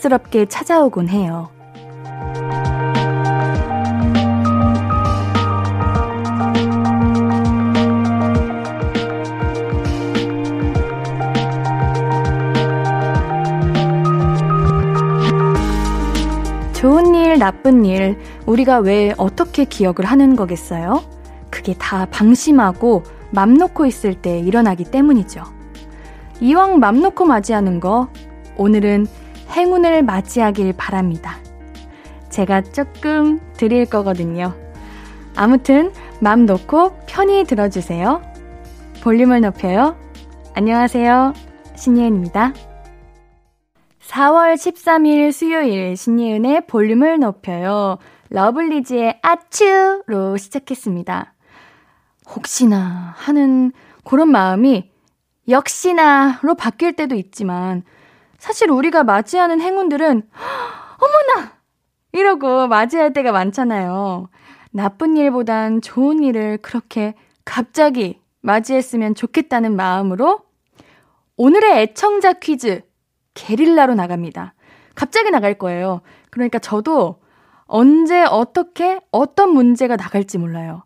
갑작스럽게 찾아오곤 해요. 좋은 일, 나쁜 일, 우리가 왜 어떻게 기억을 하는 거겠어요? 그게 다 방심하고 맘 놓고 있을 때 일어나기 때문이죠. 이왕 맘 놓고 맞이하는 거, 오늘은 행운을 맞이하길 바랍니다. 제가 조금 드릴 거거든요. 아무튼, 맘 놓고 편히 들어주세요. 볼륨을 높여요. 안녕하세요. 신예은입니다. 4월 13일 수요일 신예은의 볼륨을 높여요. 러블리즈의 아츄로 시작했습니다. 혹시나 하는 그런 마음이 역시나로 바뀔 때도 있지만 사실 우리가 맞이하는 행운들은 어머나! 이러고 맞이할 때가 많잖아요. 나쁜 일보단 좋은 일을 그렇게 갑자기 맞이했으면 좋겠다는 마음으로 오늘의 애청자 퀴즈 게릴라로 나갑니다. 갑자기 나갈 거예요. 그러니까 저도 언제 어떻게 어떤 문제가 나갈지 몰라요.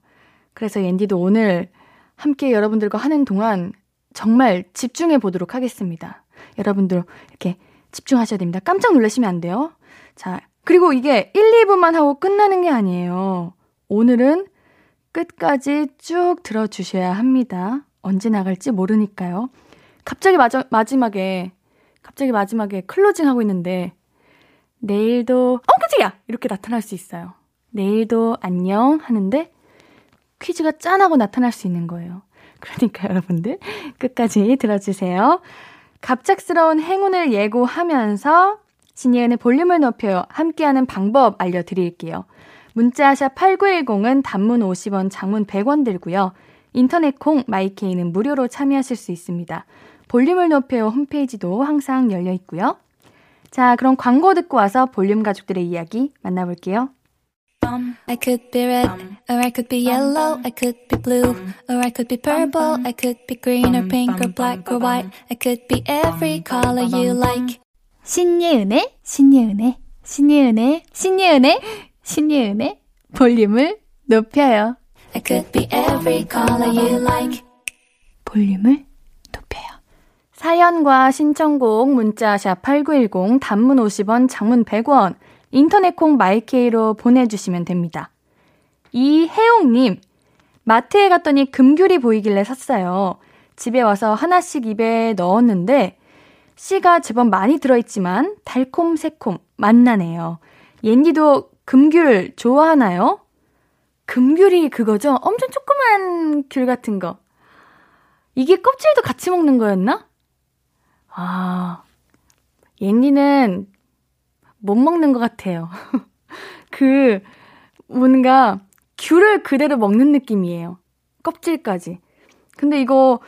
그래서 옌디도 오늘 함께 여러분들과 하는 동안 정말 집중해 보도록 하겠습니다. 여러분들 이렇게 집중하셔야 됩니다. 깜짝 놀라시면 안 돼요. 자, 그리고 이게 1, 2분만 하고 끝나는 게 아니에요. 오늘은 끝까지 쭉 들어주셔야 합니다. 언제 나갈지 모르니까요. 갑자기 마저, 마지막에 갑자기 마지막에 클로징 하고 있는데 내일도 어 깜짝이야 이렇게 나타날 수 있어요. 내일도 안녕 하는데 퀴즈가 짠하고 나타날 수 있는 거예요. 그러니까 여러분들 끝까지 들어주세요. 갑작스러운 행운을 예고하면서 신예은의 볼륨을 높여 함께하는 방법 알려드릴게요. 문자샵 8910은 단문 50원, 장문 100원 들고요. 인터넷 콩 마이케이는 무료로 참여하실 수 있습니다. 볼륨을 높여 홈페이지도 항상 열려 있고요. 자, 그럼 광고 듣고 와서 볼륨 가족들의 이야기 만나볼게요. I could be red, or I could be yellow, I could be blue, or I could be purple, I could be green or pink or black or white, I could be every color you like. 신예은의, 신예은의, 신예은의, 신예은의, 신예은의 볼륨을 높여요. I could be every color you like. 볼륨을 높여요. 사연과 신청곡 문자 샵 8910 단문 50원 장문 100원 인터넷 콩 마이케이로 보내주시면 됩니다. 이혜용님 마트에 갔더니 금귤이 보이길래 샀어요. 집에 와서 하나씩 입에 넣었는데 씨가 제법 많이 들어있지만 달콤 새콤 맛나네요. 옌디도 금귤 좋아하나요? 금귤이 그거죠? 엄청 조그만 귤 같은 거. 이게 껍질도 같이 먹는 거였나? 아, 옌니는 못 먹는 것 같아요. 그, 뭔가, 귤을 그대로 먹는 느낌이에요. 껍질까지. 근데 이거,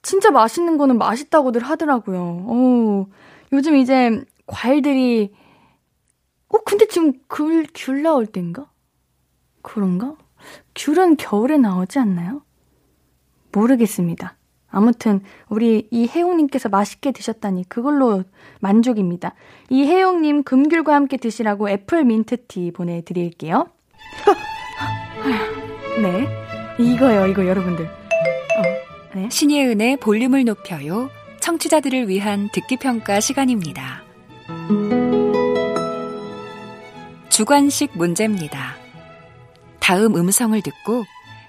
진짜 맛있는 거는 맛있다고들 하더라고요. 오, 요즘 이제, 과일들이, 어, 근데 지금 귤, 귤 나올 땐가? 그런가? 귤은 겨울에 나오지 않나요? 모르겠습니다. 아무튼 우리 이혜용님께서 맛있게 드셨다니 그걸로 만족입니다. 이혜용님 금귤과 함께 드시라고 애플 민트티 보내드릴게요. 네, 이거요, 이거 여러분들. 어, 네. 신예은의 볼륨을 높여요. 청취자들을 위한 듣기 평가 시간입니다. 주관식 문제입니다. 다음 음성을 듣고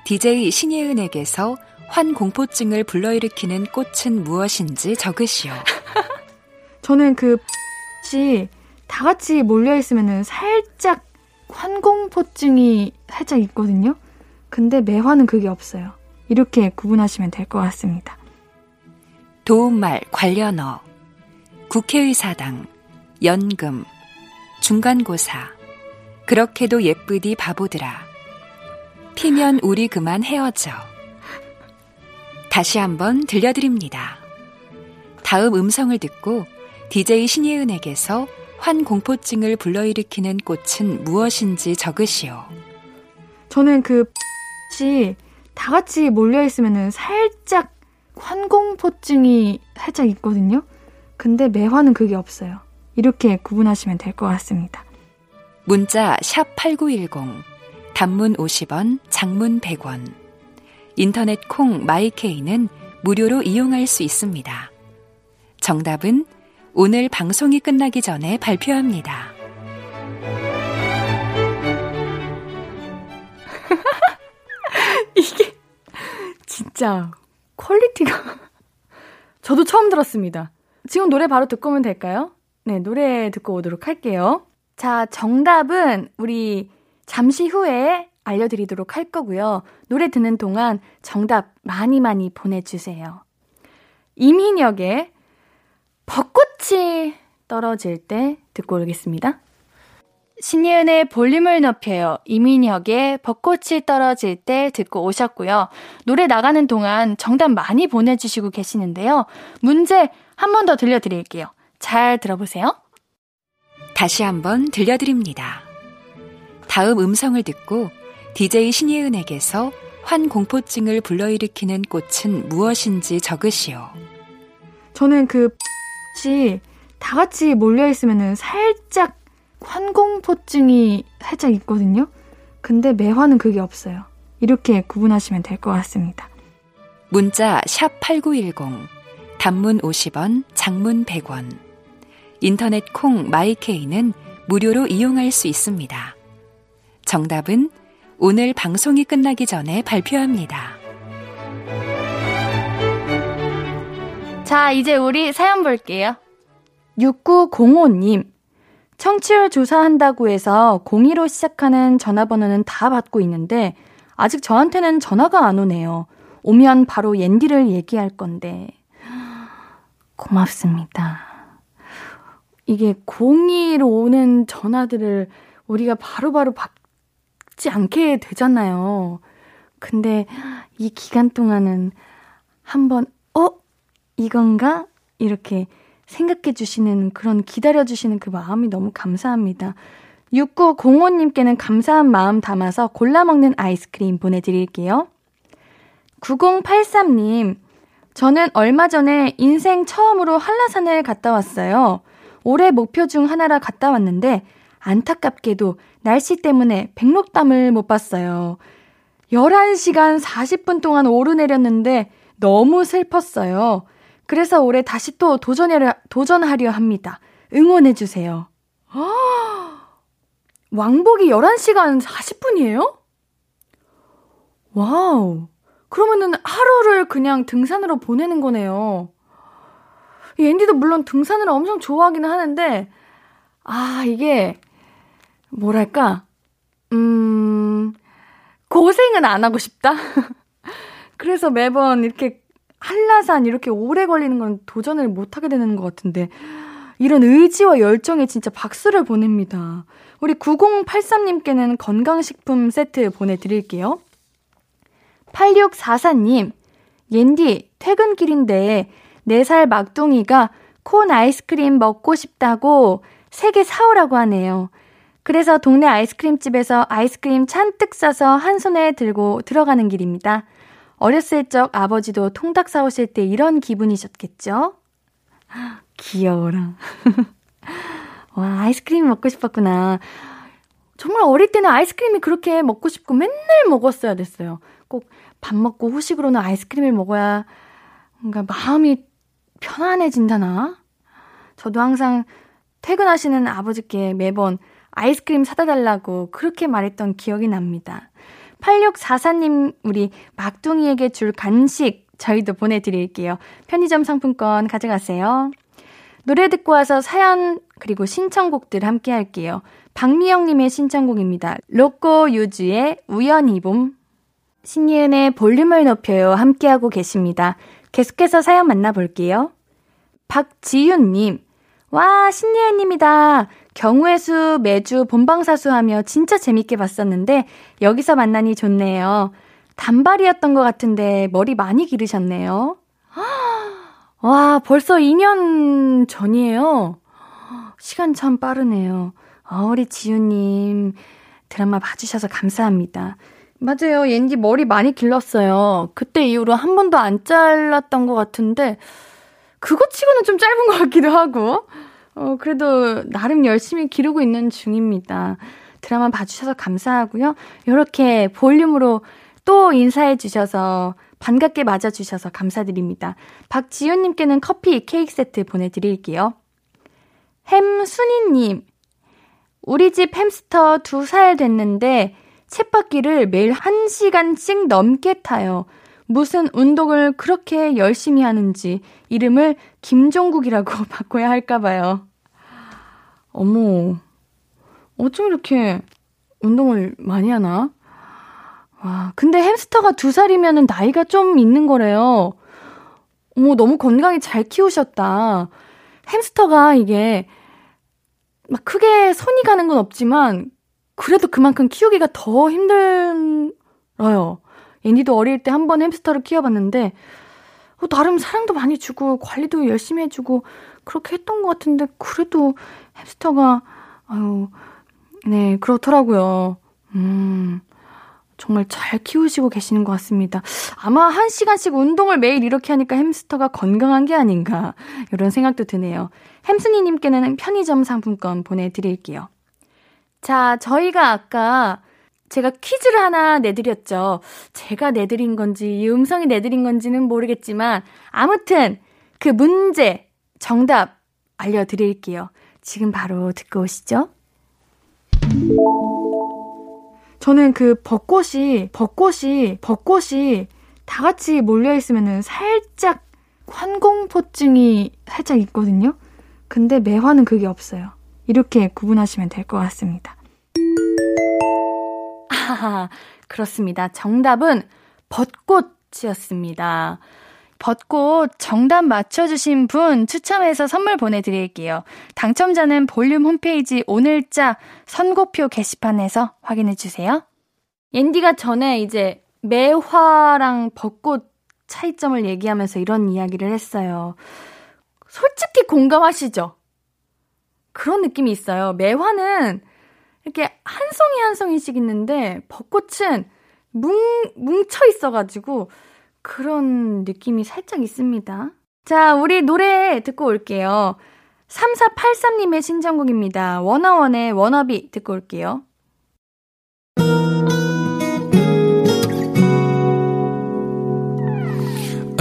DJ 신예은에게서 환 공포증을 불러일으키는 꽃은 무엇인지 적으시오. 저는 그, 씨, 다 같이 몰려 있으면은 살짝 환공포증이 살짝 있거든요? 근데 매화는 그게 없어요. 이렇게 구분하시면 될 것 같습니다. 도움말 관련어, 국회의사당, 연금, 중간고사, 그렇게도 예쁘디 바보들아. 피면 우리 그만 헤어져. 다시 한번 들려드립니다. 다음 음성을 듣고 DJ 신예은에게서 환공포증을 불러일으키는 꽃은 무엇인지 적으시오. 저는 그, 씨, 다 같이 몰려있으면은 살짝 환공포증이 살짝 있거든요? 근데 매화는 그게 없어요. 이렇게 구분하시면 될 것 같습니다. 문자 샵 8910 단문 50원, 장문 100원. 인터넷 콩 마이케이는 무료로 이용할 수 있습니다. 정답은 오늘 방송이 끝나기 전에 발표합니다. 이게 진짜 퀄리티가 저도 처음 들었습니다. 지금 노래 바로 듣고 오면 될까요? 네, 노래 듣고 오도록 할게요. 자, 정답은 우리 잠시 후에 알려드리도록 할 거고요. 노래 듣는 동안 정답 많이 많이 보내주세요. 이민혁의 벚꽃이 떨어질 때 듣고 오겠습니다. 신예은의 볼륨을 높여요. 이민혁의 벚꽃이 떨어질 때 듣고 오셨고요. 노래 나가는 동안 정답 많이 보내주시고 계시는데요. 문제 한 번 더 들려드릴게요. 잘 들어보세요. 다시 한번 들려드립니다. 다음 음성을 듣고 DJ 신예은에게서 환 공포증을 불러일으키는 꽃은 무엇인지 적으시오. 저는 그, 씨, 다 같이 몰려 있으면 살짝 환공포증이 살짝 있거든요. 근데 매화는 그게 없어요. 이렇게 구분하시면 될 것 같습니다. 문자 샵8910 단문 50원, 장문 100원. 인터넷 콩 마이케이는 무료로 이용할 수 있습니다. 정답은 오늘 방송이 끝나기 전에 발표합니다. 자, 이제 우리 사연 볼게요. 6905님. 청취율 조사한다고 해서 02로 시작하는 전화번호는 다 받고 있는데 아직 저한테는 전화가 안 오네요. 오면 바로 옌디를 얘기할 건데. 고맙습니다. 이게 02로 오는 전화들을 우리가 바로바로 받지 않게 되잖아요. 근데 이 기간 동안은 한번, 어? 이건가? 이렇게 생각해 주시는 그런 기다려 주시는 그 마음이 너무 감사합니다. 6905님께는 감사한 마음 담아서 골라 먹는 아이스크림 보내드릴게요. 9083님, 저는 얼마 전에 인생 처음으로 한라산을 갔다 왔어요. 올해 목표 중 하나라 갔다 왔는데 안타깝게도 날씨 때문에 백록담을 못 봤어요. 11시간 40분 동안 오르내렸는데 너무 슬펐어요. 그래서 올해 다시 또 도전하려, 도전하려 합니다. 응원해주세요. 왕복이 11시간 40분이에요? 와우. 그러면은 하루를 그냥 등산으로 보내는 거네요. 앤디도 물론 등산을 엄청 좋아하기는 하는데, 아, 이게, 뭐랄까, 음, 고생은 안 하고 싶다? 그래서 매번 이렇게 한라산 이렇게 오래 걸리는 건 도전을 못 하게 되는 것 같은데 이런 의지와 열정에 진짜 박수를 보냅니다. 우리 9083님께는 건강식품 세트 보내드릴게요. 8644님, 옌디, 퇴근길인데 4살 막둥이가 콘 아이스크림 먹고 싶다고 3개 사오라고 하네요. 그래서 동네 아이스크림집에서 아이스크림 잔뜩 싸서 한 손에 들고 들어가는 길입니다. 어렸을 적 아버지도 통닭 사오실 때 이런 기분이셨겠죠? 귀여워라. 와, 아이스크림 먹고 싶었구나. 정말 어릴 때는 아이스크림이 그렇게 먹고 싶고 맨날 먹었어야 됐어요. 꼭 밥 먹고 후식으로는 아이스크림을 먹어야 뭔가 마음이 편안해진다나? 저도 항상 퇴근하시는 아버지께 매번 아이스크림 사다 달라고 그렇게 말했던 기억이 납니다. 8644님, 우리 막둥이에게 줄 간식 저희도 보내드릴게요. 편의점 상품권 가져가세요. 노래 듣고 와서 사연 그리고 신청곡들 함께 할게요. 박미영님의 신청곡입니다. 로꼬 유주의 우연히 봄. 신예은의 볼륨을 높여요. 함께하고 계십니다. 계속해서 사연 만나볼게요. 박지윤님. 와, 신예은입니다. 경우의 수 매주 본방사수하며 진짜 재밌게 봤었는데 여기서 만나니 좋네요. 단발이었던 것 같은데 머리 많이 기르셨네요. 와, 벌써 2년 전이에요. 시간 참 빠르네요. 아, 우리 지우님 드라마 봐주셔서 감사합니다. 맞아요. 옌디 머리 많이 길렀어요. 그때 이후로 한 번도 안 잘랐던 것 같은데 그거 치고는 좀 짧은 것 같기도 하고. 어, 그래도 나름 열심히 기르고 있는 중입니다. 드라마 봐주셔서 감사하고요. 이렇게 볼륨으로 또 인사해 주셔서 반갑게 맞아주셔서 감사드립니다. 박지윤님께는 커피 케이크 세트 보내드릴게요. 햄순이님, 우리 집 햄스터 두 살 됐는데 쳇바퀴를 매일 1시간씩 넘게 타요. 무슨 운동을 그렇게 열심히 하는지 이름을 김종국이라고 바꿔야 할까봐요. 어머, 어쩜 이렇게 운동을 많이 하나? 와, 근데 햄스터가 두 살이면 나이가 좀 있는 거래요. 어머, 너무 건강히 잘 키우셨다. 햄스터가 이게 막 크게 손이 가는 건 없지만 그래도 그만큼 키우기가 더 힘들어요. 앤디도 어릴 때 한 번 햄스터를 키워봤는데 어, 나름 사랑도 많이 주고 관리도 열심히 해주고 그렇게 했던 것 같은데 그래도 햄스터가 아유 네 그렇더라고요. 음 정말 잘 키우시고 계시는 것 같습니다. 아마 한 시간씩 운동을 매일 이렇게 하니까 햄스터가 건강한 게 아닌가 이런 생각도 드네요. 햄순이님께는 편의점 상품권 보내드릴게요. 자, 저희가 아까 제가 퀴즈를 하나 내드렸죠. 제가 내드린 건지, 이 음성이 내드린 건지는 모르겠지만, 아무튼 그 문제, 정답 알려드릴게요. 지금 바로 듣고 오시죠. 저는 그 벚꽃이, 벚꽃이, 벚꽃이 다 같이 몰려있으면은 살짝 환공포증이 살짝 있거든요. 근데 매화는 그게 없어요. 이렇게 구분하시면 될 것 같습니다. 아, 그렇습니다. 정답은 벚꽃이었습니다. 벚꽃 정답 맞춰주신 분 추첨해서 선물 보내드릴게요. 당첨자는 볼륨 홈페이지 오늘자 선고표 게시판에서 확인해주세요. 옌디가 전에 이제 매화랑 벚꽃 차이점을 얘기하면서 이런 이야기를 했어요. 솔직히 공감하시죠? 그런 느낌이 있어요. 매화는 이렇게 한 송이 한 송이씩 있는데 벚꽃은 뭉, 뭉쳐 있어가지고 그런 느낌이 살짝 있습니다. 자, 우리 노래 듣고 올게요. 3483님의 신청곡입니다. 워너원의 워너비 듣고 올게요.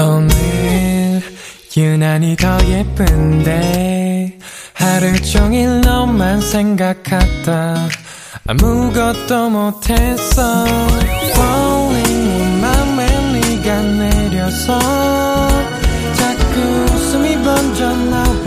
오늘 유난히 더 예쁜데 하루 종일 너만 생각하다 아무것도 못했어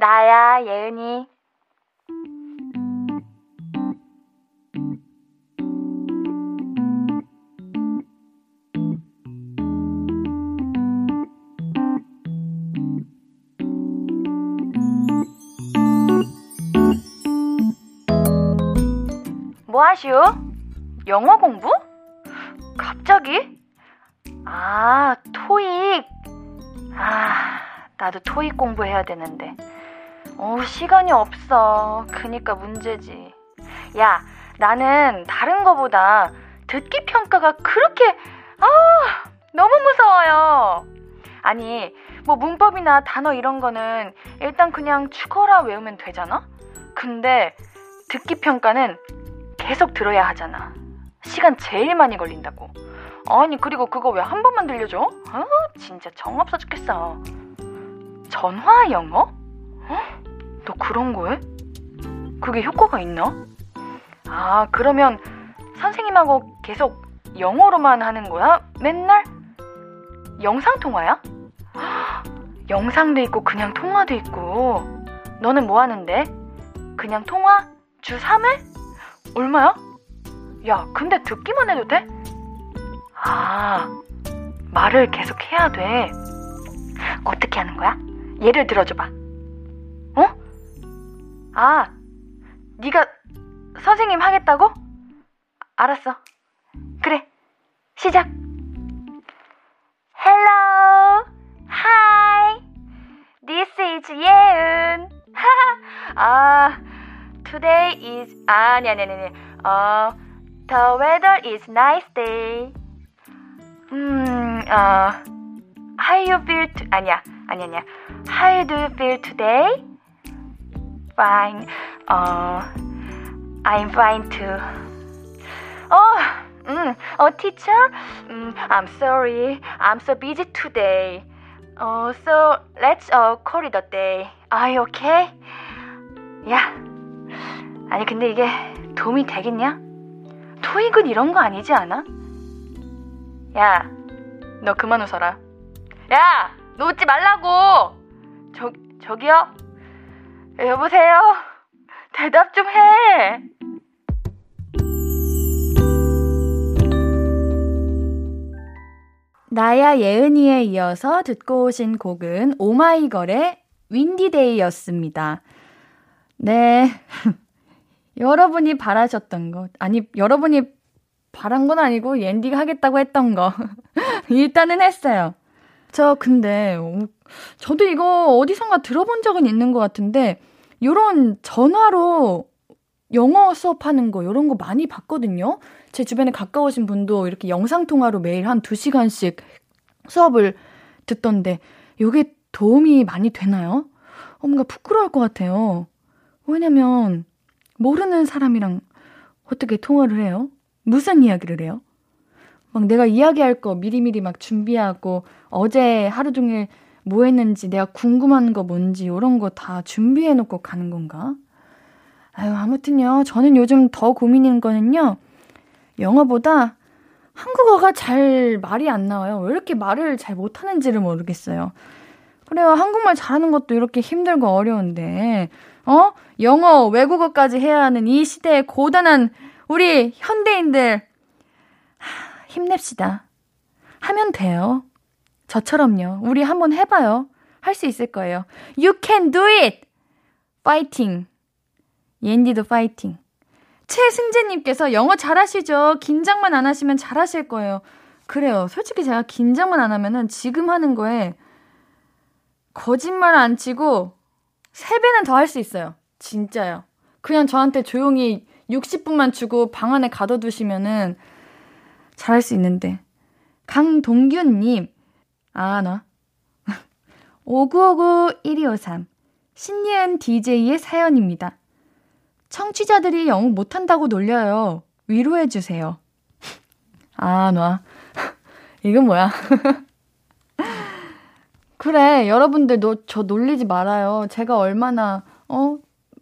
나야, 예은이. 뭐 하시오? 영어 공부? 갑자기? 아, 토익. 아, 나도 토익 공부해야 되는데. 어, 시간이 없어. 그니까 문제지. 야, 나는 다른 거보다 듣기 평가가 그렇게, 아, 너무 무서워요. 아니, 뭐 문법이나 단어 이런 거는 일단 그냥 죽어라 외우면 되잖아? 근데 듣기 평가는 계속 들어야 하잖아. 시간 제일 많이 걸린다고. 아니, 그리고 그거 왜 한 번만 들려줘? 어, 진짜 정없어 죽겠어. 전화 영어? 어? 너 그런 거 해? 그게 효과가 있나? 아, 그러면 선생님하고 계속 영어로만 하는 거야? 맨날? 영상통화야? 영상도 있고 그냥 통화도 있고 너는 뭐 하는데? 그냥 통화? 주 3회? 얼마야? 야, 근데 듣기만 해도 돼? 아, 말을 계속 해야 돼. 어떻게 하는 거야? 예를 들어줘봐. 어? 아, 네가 선생님 하겠다고? 알았어. 그래, 시작. Hello, hi, this is 예은. 아, today is 아니 아니 아니 어, the weather is nice day. 음, 어, how you feel to, 아니야 아니 아니야. How do you feel today? Fine. 어, I'm fine too. 어, 음, 어, teacher, 음, I'm sorry, I'm so busy today. 어, so let's uh, call it a day. Are you okay? 야, 아니 근데 이게 도움이 되겠냐? 토익은 이런 거 아니지 않아? 야, 너 그만 웃어라. 야, 너 웃지 말라고. 저 저기요. 여보세요. 대답 좀 해. 나야 예은이에 이어서 듣고 오신 곡은 오마이걸의 Windy Day였습니다. 네. 여러분이 바라셨던 것, 아니, 여러분이 바란 건 아니고 옌디가 하겠다고 했던 거. 일단은 했어요. 저 근데, 저도 이거 어디선가 들어본 적은 있는 것 같은데, 요런 전화로 영어 수업하는 거, 요런 거 많이 봤거든요. 제 주변에 가까우신 분도 이렇게 영상 통화로 매일 한 2시간씩 수업을 듣던데, 요게 도움이 많이 되나요? 어, 뭔가 부끄러울 것 같아요. 왜냐면, 모르는 사람이랑 어떻게 통화를 해요? 무슨 이야기를 해요? 막 내가 이야기할 거 미리미리 막 준비하고, 어제 하루 종일 뭐 했는지, 내가 궁금한 거 뭔지, 이런 거 다 준비해놓고 가는 건가? 아유, 아무튼요. 저는 요즘 더 고민인 거는요. 영어보다 한국어가 잘 말이 안 나와요. 왜 이렇게 말을 잘 못하는지를 모르겠어요. 그래요. 한국말 잘하는 것도 이렇게 힘들고 어려운데, 어? 영어, 외국어까지 해야 하는 이 시대의 고단한 우리 현대인들, 하, 힘냅시다. 하면 돼요. 저처럼요. 우리 한번 해봐요. 할 수 있을 거예요. You can do it! 파이팅! 옌디도 파이팅! 최승재님께서 영어 잘하시죠? 긴장만 안 하시면 잘하실 거예요. 그래요. 솔직히 제가 긴장만 안 하면은 지금 하는 거에 거짓말 안 치고 3배는 더 할 수 있어요. 진짜요. 그냥 저한테 조용히 60분만 주고 방 안에 가둬두시면은 잘할 수 있는데. 강동균님, 아, 나. 5959-1253. 신예은 DJ의 사연입니다. 청취자들이 영어 못한다고 놀려요. 위로해주세요. 아, 놔. 이건 뭐야. 그래, 여러분들 너 저 놀리지 말아요. 제가 얼마나, 어,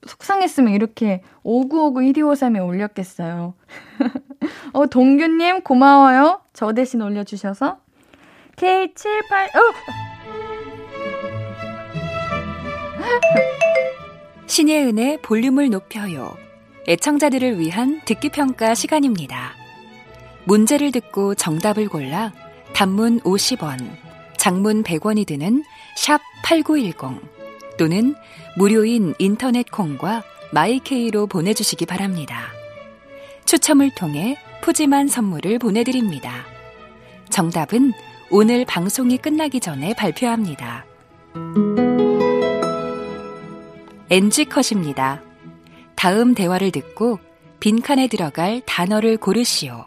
속상했으면 이렇게 5959 1253에 올렸겠어요. 어, 동규님 고마워요. 저 대신 올려주셔서. K78, 어! 신예은의 볼륨을 높여요. 애청자들을 위한 듣기 평가 시간입니다. 문제를 듣고 정답을 골라 단문 50원, 장문 100원이 드는 샵 8910 또는 무료인 인터넷 콩과 마이케이로 보내주시기 바랍니다. 추첨을 통해 푸짐한 선물을 보내드립니다. 정답은 오늘 방송이 끝나기 전에 발표합니다. NG컷입니다. 다음 대화를 듣고 빈칸에 들어갈 단어를 고르시오.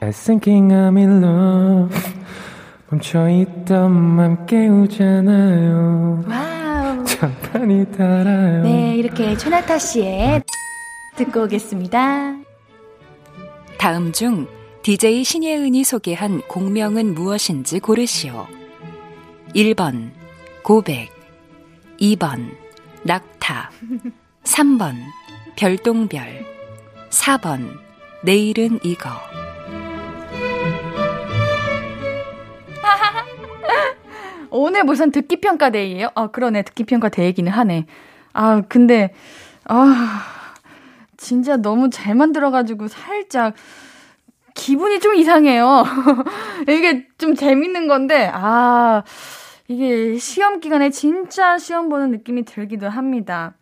I thinking I'm in love. 멈춰있던 맘 깨우잖아요. wow. 장판이 달아요. 네, 이렇게 최낙타 씨의 듣고 오겠습니다. 다음 중 DJ 신예은이 소개한 곡명은 무엇인지 고르시오. 1번 고백 2번 낙타 3번 별똥별 4번 내일은 이거 오늘 무슨 듣기평가 day예요? 아, 그러네. 듣기평가 데이기는 하네. 아, 근데, 아, 진짜 너무 잘 만들어가지고 살짝 기분이 좀 이상해요. 이게 좀 재밌는 건데, 아, 이게 시험 기간에 진짜 시험 보는 느낌이 들기도 합니다.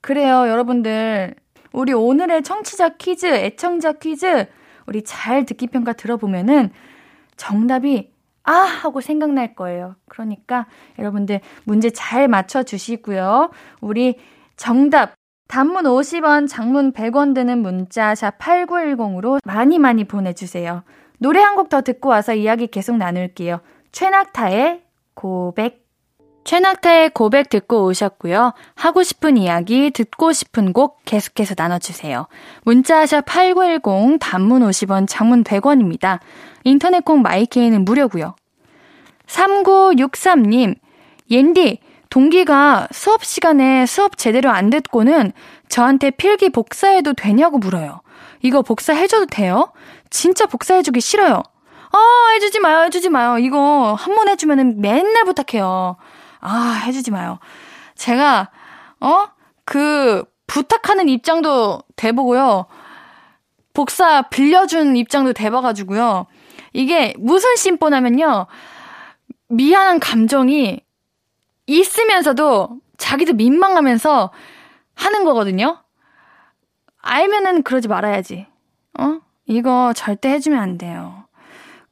그래요, 여러분들. 우리 오늘의 청취자 퀴즈, 애청자 퀴즈, 우리 잘 듣기 평가 들어보면은 정답이 아! 하고 생각날 거예요. 그러니까 여러분들 문제 잘 맞춰주시고요. 우리 정답, 단문 50원, 장문 100원 드는 문자 샵 8910으로 많이 많이 보내주세요. 노래 한 곡 더 듣고 와서 이야기 계속 나눌게요. 최낙타의 고백. 최낙타의 고백 듣고 오셨고요. 하고 싶은 이야기, 듣고 싶은 곡 계속해서 나눠주세요. 문자샵 8910, 단문 50원, 장문 100원입니다. 인터넷 콩 마이케이는 무료고요. 3963님, 옌디, 동기가 수업 시간에 수업 제대로 안 듣고는 저한테 필기 복사해도 되냐고 물어요. 이거 복사해줘도 돼요? 진짜 복사해주기 싫어요. 아, 해주지 마요, 해주지 마요. 이거 한 번 해주면은 맨날 부탁해요. 아, 해주지 마요. 제가, 어? 그, 부탁하는 입장도 대보고요. 복사 빌려준 입장도 대봐가지고요. 이게 무슨 심보냐면요. 미안한 감정이 있으면서도 자기도 민망하면서 하는 거거든요. 알면은 그러지 말아야지. 어? 이거 절대 해주면 안 돼요.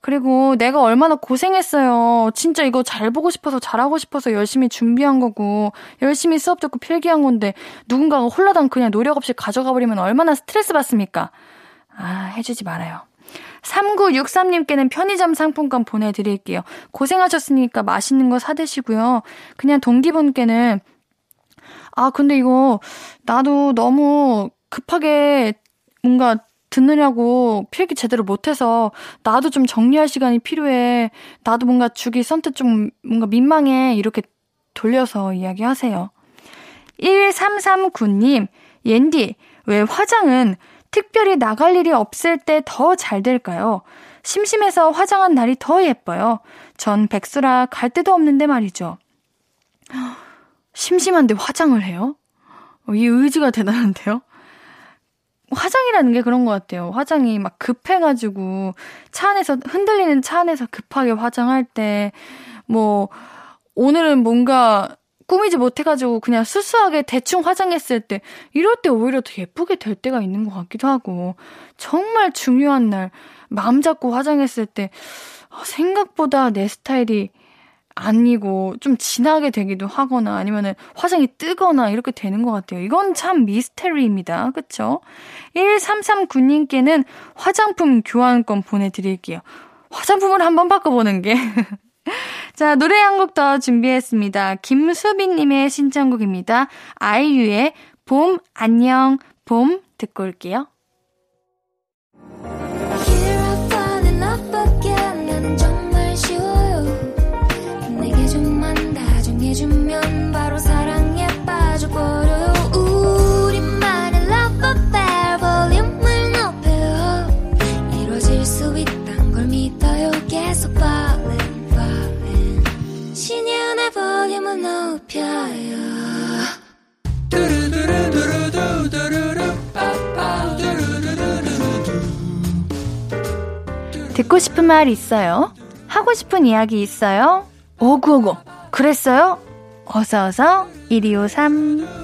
그리고 내가 얼마나 고생했어요. 진짜 이거 잘 보고 싶어서 잘하고 싶어서 열심히 준비한 거고, 열심히 수업 듣고 필기한 건데, 누군가가 홀라당 그냥 노력 없이 가져가 버리면 얼마나 스트레스 받습니까? 아, 해주지 말아요. 3963님께는 편의점 상품권 보내드릴게요. 고생하셨으니까 맛있는 거 사드시고요. 그냥 동기분께는, 아, 근데 이거, 나도 너무 급하게 뭔가 듣느냐고 필기 제대로 못해서 나도 좀 정리할 시간이 필요해. 나도 뭔가 주기 선뜻 좀 뭔가 민망해. 이렇게 돌려서 이야기하세요. 1339님, 옌디, 왜 화장은 특별히 나갈 일이 없을 때 더 잘 될까요? 심심해서 화장한 날이 더 예뻐요. 전 백수라 갈 데도 없는데 말이죠. 심심한데 화장을 해요? 이 의지가 대단한데요? 화장이라는 게 그런 것 같아요. 화장이 막 급해가지고 차 안에서 흔들리는 차 안에서 급하게 화장할 때 뭐 오늘은 뭔가 꾸미지 못해가지고 그냥 수수하게 대충 화장했을 때 이럴 때 오히려 더 예쁘게 될 때가 있는 것 같기도 하고 정말 중요한 날 마음 잡고 화장했을 때 아, 생각보다 내 스타일이 아니고 좀 진하게 되기도 하거나 아니면은 화장이 뜨거나 이렇게 되는 것 같아요. 이건 참 미스테리입니다. 그쵸? 1339님께는 화장품 교환권 보내드릴게요. 화장품을 한번 바꿔보는 게. 자, 노래 한 곡 더 준비했습니다. 김수빈님의 신청곡입니다. 아이유의 봄, 안녕, 봄 듣고 올게요. 듣고 싶은 말 있어요? 하고 싶은 이야기 있어요? 오구오구 그랬어요? 어서어서 1253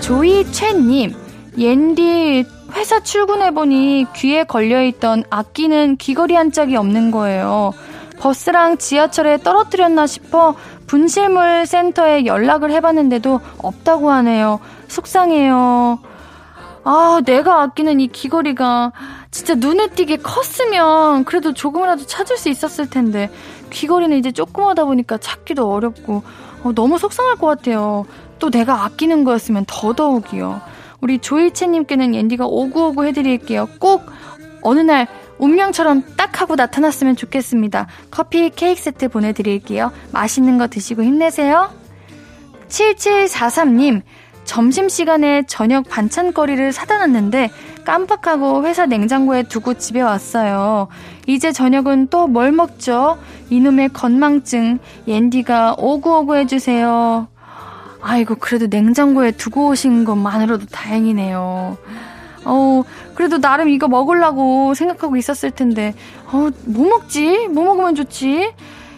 조이 채님 옌디 회사 출근해보니 귀에 걸려있던 악기는 귀걸이 한 짝이 없는 거예요. 버스랑 지하철에 떨어뜨렸나 싶어 분실물 센터에 연락을 해봤는데도 없다고 하네요. 속상해요. 아, 내가 아끼는 이 귀걸이가 진짜 눈에 띄게 컸으면 그래도 조금이라도 찾을 수 있었을 텐데 귀걸이는 이제 조그마다 보니까 찾기도 어렵고 어, 너무 속상할 것 같아요. 또 내가 아끼는 거였으면 더더욱이요. 우리 조이채님께는 앤디가 오구오구 해드릴게요. 꼭 어느 날 운명처럼 딱 하고 나타났으면 좋겠습니다. 커피 케이크 세트 보내드릴게요. 맛있는 거 드시고 힘내세요. 7743님, 점심시간에 저녁 반찬거리를 사다 놨는데 깜빡하고 회사 냉장고에 두고 집에 왔어요. 이제 저녁은 또 뭘 먹죠? 이놈의 건망증. 옌디가 오구오구 해주세요. 아이고, 그래도 냉장고에 두고 오신 것만으로도 다행이네요. 어, 그래도 나름 이거 먹으려고 생각하고 있었을 텐데, 어, 뭐 먹지? 뭐 먹으면 좋지?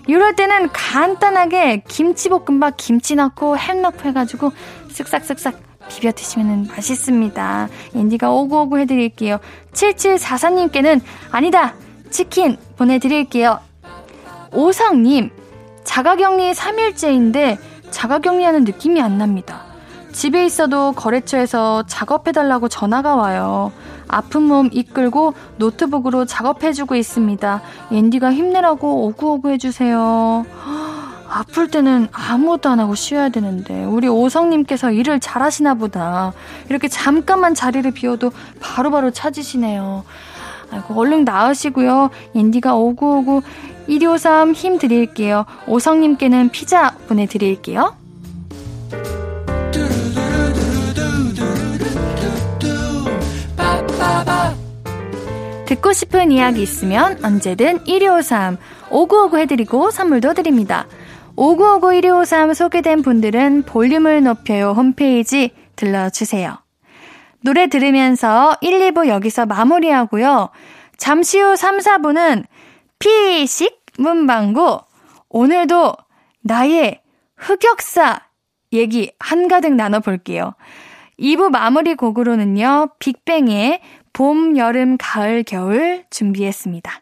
이럴 때는 간단하게 김치볶음밥 김치 넣고 햄 넣고 해가지고 쓱싹쓱싹 비벼 드시면 맛있습니다. 앤디가 오구오구 해드릴게요. 7744님께는 아니다! 치킨 보내드릴게요. 오성님, 자가격리 3일째인데 자가격리하는 느낌이 안 납니다. 집에 있어도 거래처에서 작업해달라고 전화가 와요. 아픈 몸 이끌고 노트북으로 작업해주고 있습니다. 앤디가 힘내라고 오구오구 해주세요. 아플 때는 아무것도 안 하고 쉬어야 되는데 우리 오성님께서 일을 잘하시나 보다. 이렇게 잠깐만 자리를 비워도 바로바로 바로 찾으시네요. 아이고 얼른 나으시고요. 앤디가 오구오구 1253 힘 드릴게요. 오성님께는 피자 보내드릴게요. 듣고 싶은 이야기 있으면 언제든 1253 5959 해드리고 선물도 드립니다. 5959 1253 소개된 분들은 볼륨을 높여요 홈페이지 들러주세요. 노래 들으면서 1, 2부 여기서 마무리하고요. 잠시 후 3, 4부는 피식 문방구 오늘도 나의 흑역사 얘기 한가득 나눠볼게요. 2부 마무리 곡으로는요, 빅뱅의 봄, 여름, 가을, 겨울 준비했습니다.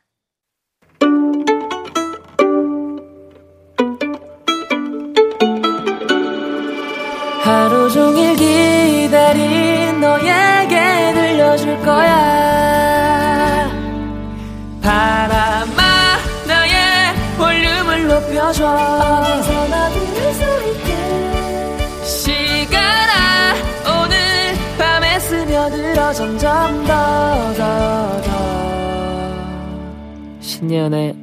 하루 종일 기다린 너에게 들려줄 거야. 높여줘. 어디서나 들을 수 있게. 시간아, 오늘 밤에 스며들어 점점 더, 더, 더. 신예은의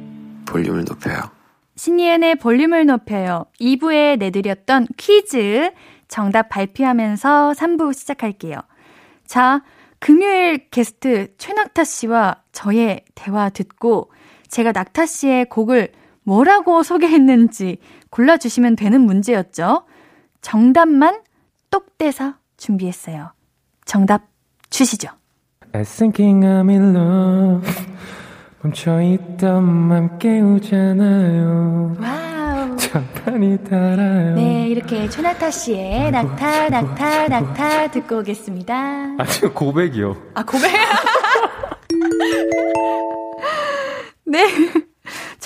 볼륨을 높여요. 신예은의 볼륨을 높여요. 2부에 내드렸던 퀴즈 정답 발표하면서 3부 시작할게요. 자, 금요일 게스트 최낙타 씨와 저의 대화 듣고 제가 낙타 씨의 곡을 뭐라고 소개했는지 골라주시면 되는 문제였죠. 정답만 똑 떼서 준비했어요. 정답 주시죠. I think I'm in love. 멈춰있던 맘 깨우잖아요. wow. 장판이 달아요. 네, 이렇게 최낙타 씨의 낙타, 낙타, 낙타 듣고 오겠습니다. 아, 지금 고백이요. 아, 고백? 네.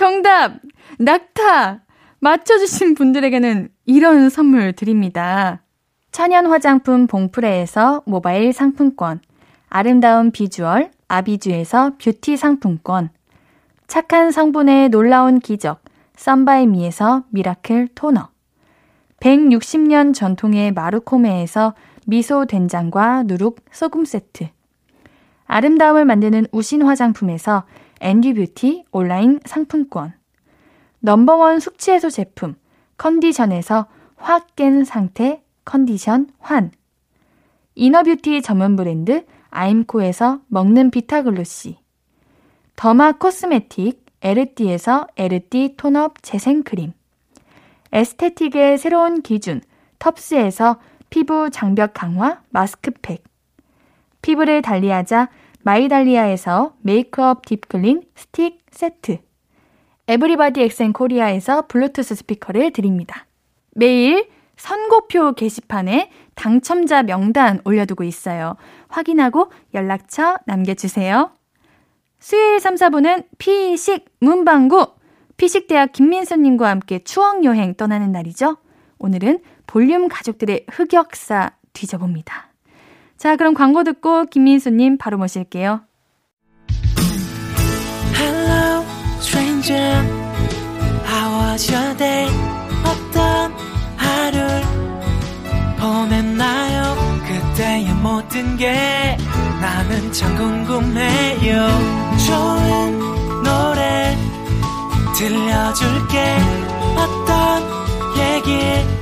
정답, 낙타. 맞춰주신 분들에게는 이런 선물 드립니다. 천연 화장품 봉프레에서 모바일 상품권, 아름다운 비주얼 아비주에서 뷰티 상품권, 착한 성분의 놀라운 기적 썬바이미에서 미라클 토너, 160년 전통의 마루코메에서 미소 된장과 누룩 소금 세트, 아름다움을 만드는 우신 화장품에서 앤디뷰티 온라인 상품권, 넘버원 숙취해소 제품 컨디션에서 확 깬 상태 컨디션 환, 이너뷰티 전문 브랜드 아임코에서 먹는 비타글루시, 더마 코스메틱 에르띠에서 에르띠 톤업 재생크림, 에스테틱의 새로운 기준 텁스에서 피부 장벽 강화 마스크팩, 피부를 달리하자 마이달리아에서 메이크업 딥클린 스틱 세트, 에브리바디 엑센 코리아에서 블루투스 스피커를 드립니다. 매일 선곡표 게시판에 당첨자 명단 올려두고 있어요. 확인하고 연락처 남겨주세요. 수요일 3, 4부는 피식 문방구 피식대학 김민수님과 함께 추억여행 떠나는 날이죠. 오늘은 볼륨 가족들의 흑역사 뒤져봅니다. 자, 그럼 광고 듣고 김민수님 바로 모실게요. Hello, stranger. How was your day? 어떤 하루를 보냈나요? 그때의 모든 게 나는 참 궁금해요. 좋은 노래 들려줄게. 어떤 얘기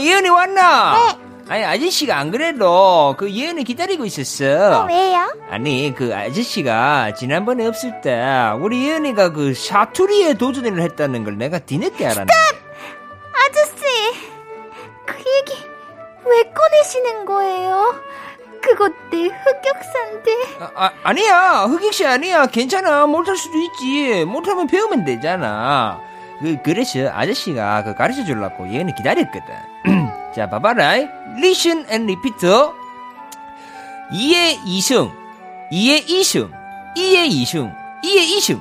예은이 왔나? 네. 아니 아저씨가 안 그래도 그 예은이 기다리고 있었어. 어, 왜요? 아니 그 아저씨가 지난번에 없을 때 우리 예은이가 그 사투리에 도전을 했다는 걸 내가 뒤늦게 알았네. 아저씨, 그 얘기 왜 꺼내시는 거예요? 그거 내 흑역사인데. 아, 아 아니야 흑역시 아니야 괜찮아 못할 수도 있지 못하면 배우면 되잖아. 그 그래서 아저씨가 그 가르쳐 주려고 예은이 기다렸거든. 자 봐봐라. Listen and repeat. 2의 2승, 2의 2승, 2의 2승, 2의 2승.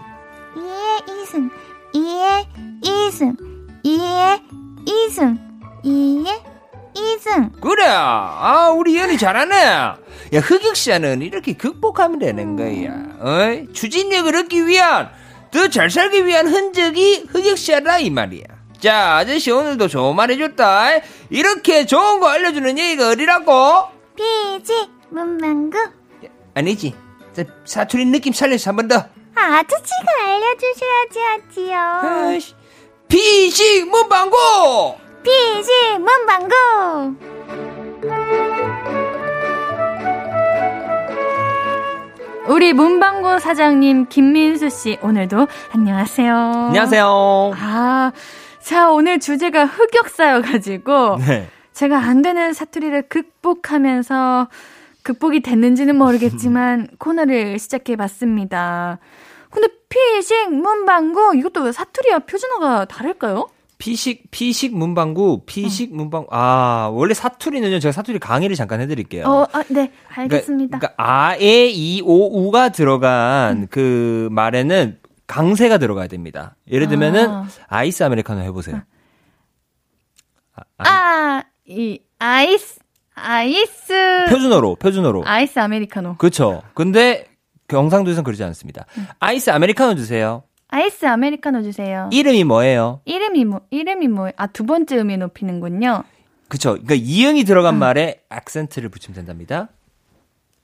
2의 2승, 2의 2승, 2의 2승, 2의 2승. 그래. 아, 우리 연이 잘하네. 야, 흑역사는 이렇게 극복하면 되는 거야. 어? 추진력을 얻기 위한, 더잘 살기 위한 흔적이 흑역사라, 이 말이야. 자, 아저씨 오늘도 좋은 말 해줬다. 이렇게 좋은 거 알려주는 얘기가 어디라고? 피지, 문방구. 아니지. 자, 사투리 느낌 살려서 한 번 더. 아저씨가 알려주셔야지 하지요. 피식 문방구! 피지, 문방구. 우리 문방구 사장님 김민수 씨 오늘도 안녕하세요. 안녕하세요. 아, 자 오늘 주제가 흑역사여가지고 네. 제가 안 되는 사투리를 극복하면서 극복이 됐는지는 모르겠지만 코너를 시작해봤습니다. 근데 피식 문방구 이것도 사투리와 표준어가 다를까요? 피식 피식 문방구 피식 문방구 아 원래 사투리는요 제가 사투리 강의를 잠깐 해드릴게요. 어, 아, 네, 알겠습니다. 그러니까, 그러니까 아에이오우가 들어간 그 말에는 강세가 들어가야 됩니다. 예를 들면은 아이스 아메리카노 해보세요. 아, 아, 이 아이스 아이스 표준어로 표준어로 아이스 아메리카노. 그렇죠. 근데 경상도에서는 그러지 않습니다. 아이스 아메리카노 주세요. 아이스 아메리카노 주세요. 이름이 뭐예요? 이름이 뭐 이름이 뭐예요? 아, 두 번째 음이 높이는군요. 그쵸. 그러니까 이응이 들어간 음. 말에 악센트를 붙이면 된답니다.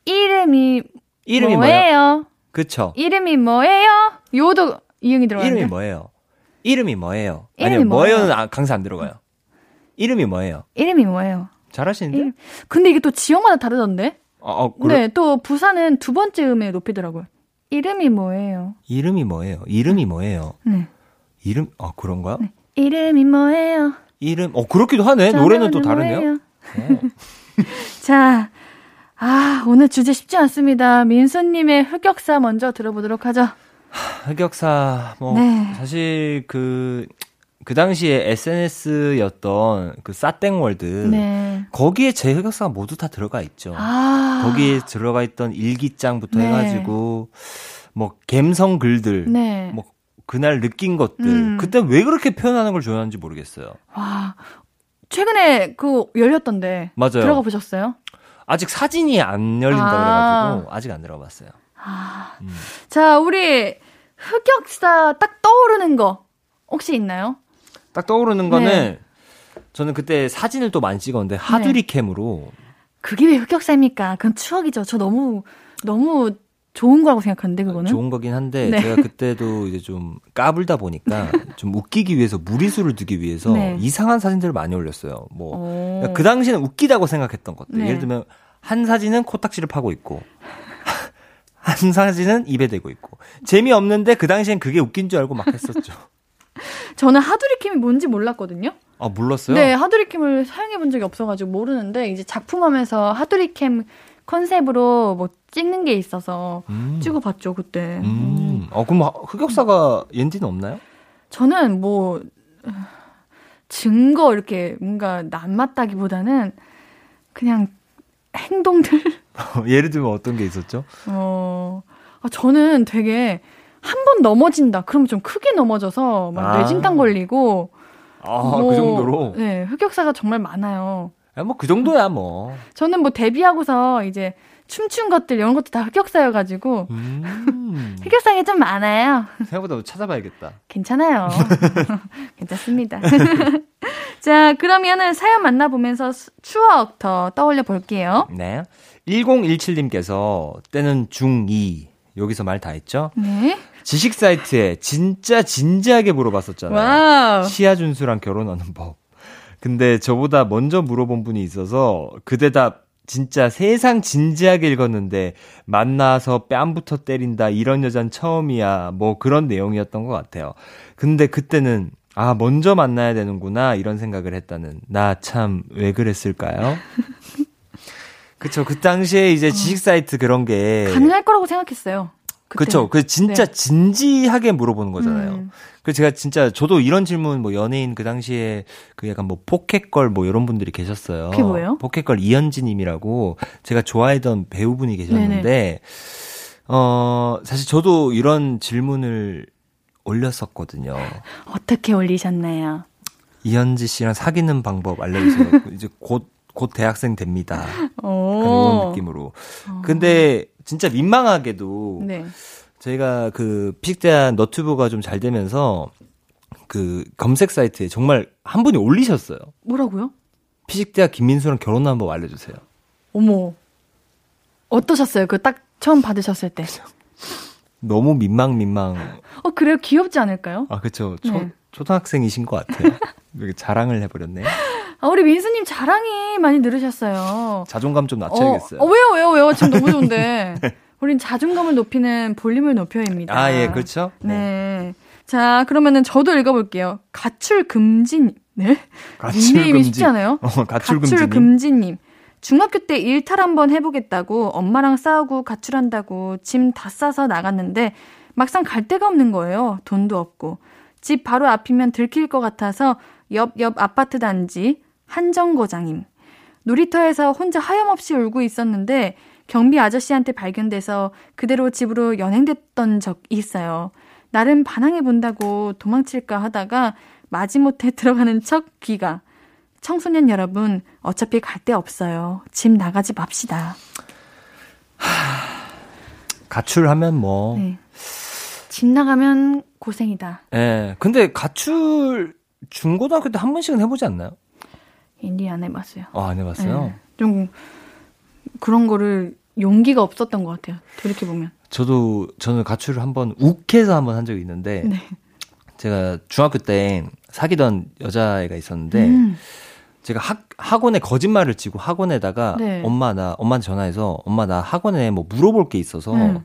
이름이 이름이 뭐예요? 그쵸. 이름이 뭐예요? 요도 이응이 들어가요. 이름이 뭐예요? 이름이 뭐예요? 이름이 아니요, 뭐예요는 아, 강사 안 들어가요. 이름이 뭐예요? 이름이 뭐예요? 잘하시는데? 이름. 근데 이게 또 지역마다 다르던데? 어, 어, 그래? 네, 또 부산은 두 번째 음에 높이더라고요. 이름이 뭐예요? 이름이 뭐예요? 이름이 뭐예요? 네. 이름, 아, 그런가요? 네. 이름이 뭐예요? 이름, 어, 그렇기도 하네. 노래는 또 다르네요. 어. 자, 아, 오늘 주제 쉽지 않습니다. 민수님의 흑역사 먼저 들어보도록 하죠. 흑역사, 뭐, 네. 사실 그, 그 당시에 SNS였던 그 싸땡월드 네. 거기에 제 흑역사가 모두 다 들어가 있죠. 아. 거기에 들어가 있던 일기장부터 네. 해가지고 뭐 감성 글들, 네. 뭐 그날 느낀 것들, 음. 그때 왜 그렇게 표현하는 걸 좋아하는지 모르겠어요. 와, 최근에 그 열렸던데 맞아요. 들어가 보셨어요? 아직 사진이 안 열린다 아. 그래가지고 아직 안 들어봤어요. 아. 음. 자, 우리 흑역사 딱 떠오르는 거 혹시 있나요? 딱 떠오르는 거는 네. 저는 그때 사진을 또 많이 찍었는데 하두리 네. 캠으로 그게 왜 흑역사입니까? 그건 추억이죠. 저 너무 너무 좋은 거라고 생각하는데 그거는 좋은 거긴 한데 네. 제가 그때도 이제 좀 까불다 보니까 좀 웃기기 위해서 무리수를 두기 위해서 네. 이상한 사진들을 많이 올렸어요. 뭐그 당시에는 웃기다고 생각했던 것들. 네. 예를 들면 한 사진은 코딱지를 파고 있고 한 사진은 입에 대고 있고 재미 없는데 그 당시엔 그게 웃긴 줄 알고 막 했었죠. 저는 하두리킴이 뭔지 몰랐거든요. 아, 몰랐어요? 네, 하두리캠을 사용해 본 적이 없어가지고 모르는데, 이제 작품하면서 하두리캠 컨셉으로 뭐 찍는 게 있어서 음. 찍어봤죠, 그때. 음. 어, 그럼 흑역사가 옌디는 없나요? 저는 뭐, 증거 이렇게 뭔가 남았다기보다는 그냥 행동들. 예를 들면 어떤 게 있었죠? 어, 아, 저는 되게 한 번 넘어진다. 그러면 좀 크게 넘어져서 막 아. 뇌진탕 걸리고. 아, 그 뭐, 그 정도로? 네, 흑역사가 정말 많아요. 야, 뭐, 그 정도야, 뭐. 저는 뭐 데뷔하고서 이제 춤춘 것들, 이런 것도 다 흑역사여가지고. 음. 흑역사가 좀 많아요. 생각보다 찾아봐야겠다. 괜찮아요. 괜찮습니다. 자, 그러면은 사연 만나보면서 추억 더 떠올려 볼게요. 네. 1017님께서 때는 중2. 여기서 말 다 했죠? 네. 지식 사이트에 진짜 진지하게 물어봤었잖아요. wow. 시아 준수랑 결혼하는 법. 근데 저보다 먼저 물어본 분이 있어서 그 대답 진짜 세상 진지하게 읽었는데 만나서 뺨부터 때린다 이런 여잔 처음이야 뭐 그런 내용이었던 것 같아요. 근데 그때는 아 먼저 만나야 되는구나 이런 생각을 했다는 나 참 왜 그랬을까요? 그쵸 그 당시에 이제 지식 사이트 그런 게 가능할 거라고 생각했어요. 그쵸. 그 진짜 네. 진지하게 물어보는 거잖아요. 음. 그 제가 진짜 저도 이런 질문 뭐 연예인 그 당시에 그 약간 뭐 포켓걸 뭐 이런 분들이 계셨어요. 그게 뭐예요? 포켓걸 이현지 님이라고 제가 좋아했던 배우분이 계셨는데 네네. 어 사실 저도 이런 질문을 올렸었거든요. 어떻게 올리셨나요? 이현지 씨랑 사귀는 방법 알려주세요. 이제 곧, 곧 대학생 됩니다. 그런 느낌으로. 어. 근데 진짜 민망하게도 네. 저희가 그 피식대한 너튜브가 좀 잘 되면서 그 검색 사이트에 정말 한 분이 올리셨어요. 뭐라고요? 피식대학 김민수랑 결혼한 한번 알려주세요. 어머. 어떠셨어요? 그 딱 처음 받으셨을 때. 너무 민망 민망. 어 그래요? 귀엽지 않을까요? 아 그렇죠. 네. 초등학생이신 것 같아요. 이렇게 자랑을 해버렸네. 아, 우리 민수님 자랑이 많이 늘으셨어요. 자존감 좀 낮춰야겠어요. 어, 어, 왜요, 왜요, 왜요? 지금 너무 좋은데. 우린 자존감을 높이는 볼륨을 높여입니다. 아, 예, 그렇죠. 네. 네. 자, 그러면은 저도 읽어볼게요. 가출 금진, 네? 가출 금지. 쉽지 않아요? 어, 가출. 가출 금지님. 중학교 때 일탈 한번 해보겠다고 엄마랑 싸우고 가출한다고 짐 다 싸서 나갔는데 막상 갈 데가 없는 거예요. 돈도 없고. 집 바로 앞이면 들킬 것 같아서 옆, 옆 아파트 단지 한정거장임. 놀이터에서 혼자 하염없이 울고 있었는데 경비 아저씨한테 발견돼서 그대로 집으로 연행됐던 적이 있어요. 나름 반항해 본다고 도망칠까 하다가 마지못해 들어가는 척 귀가. 청소년 여러분, 어차피 갈 데 없어요. 집 나가지 맙시다. 하, 가출하면 뭐. 네. 집 나가면 고생이다. 예. 네, 근데 가출 중고등학교 때 한 번씩은 해보지 않나요? 인디 안 해봤어요. 아, 안 해봤어요? 네. 좀 그런 거를 용기가 없었던 것 같아요. 돌이켜 보면. 저도 저는 가출을 한번 욱해서 한번 한 적이 있는데 네. 제가 중학교 때 사귀던 여자애가 있었는데 음. 제가 학, 학원에 거짓말을 치고 학원에다가 네. 엄마 나 엄마한테 전화해서 엄마 나 학원에 뭐 물어볼 게 있어서 음.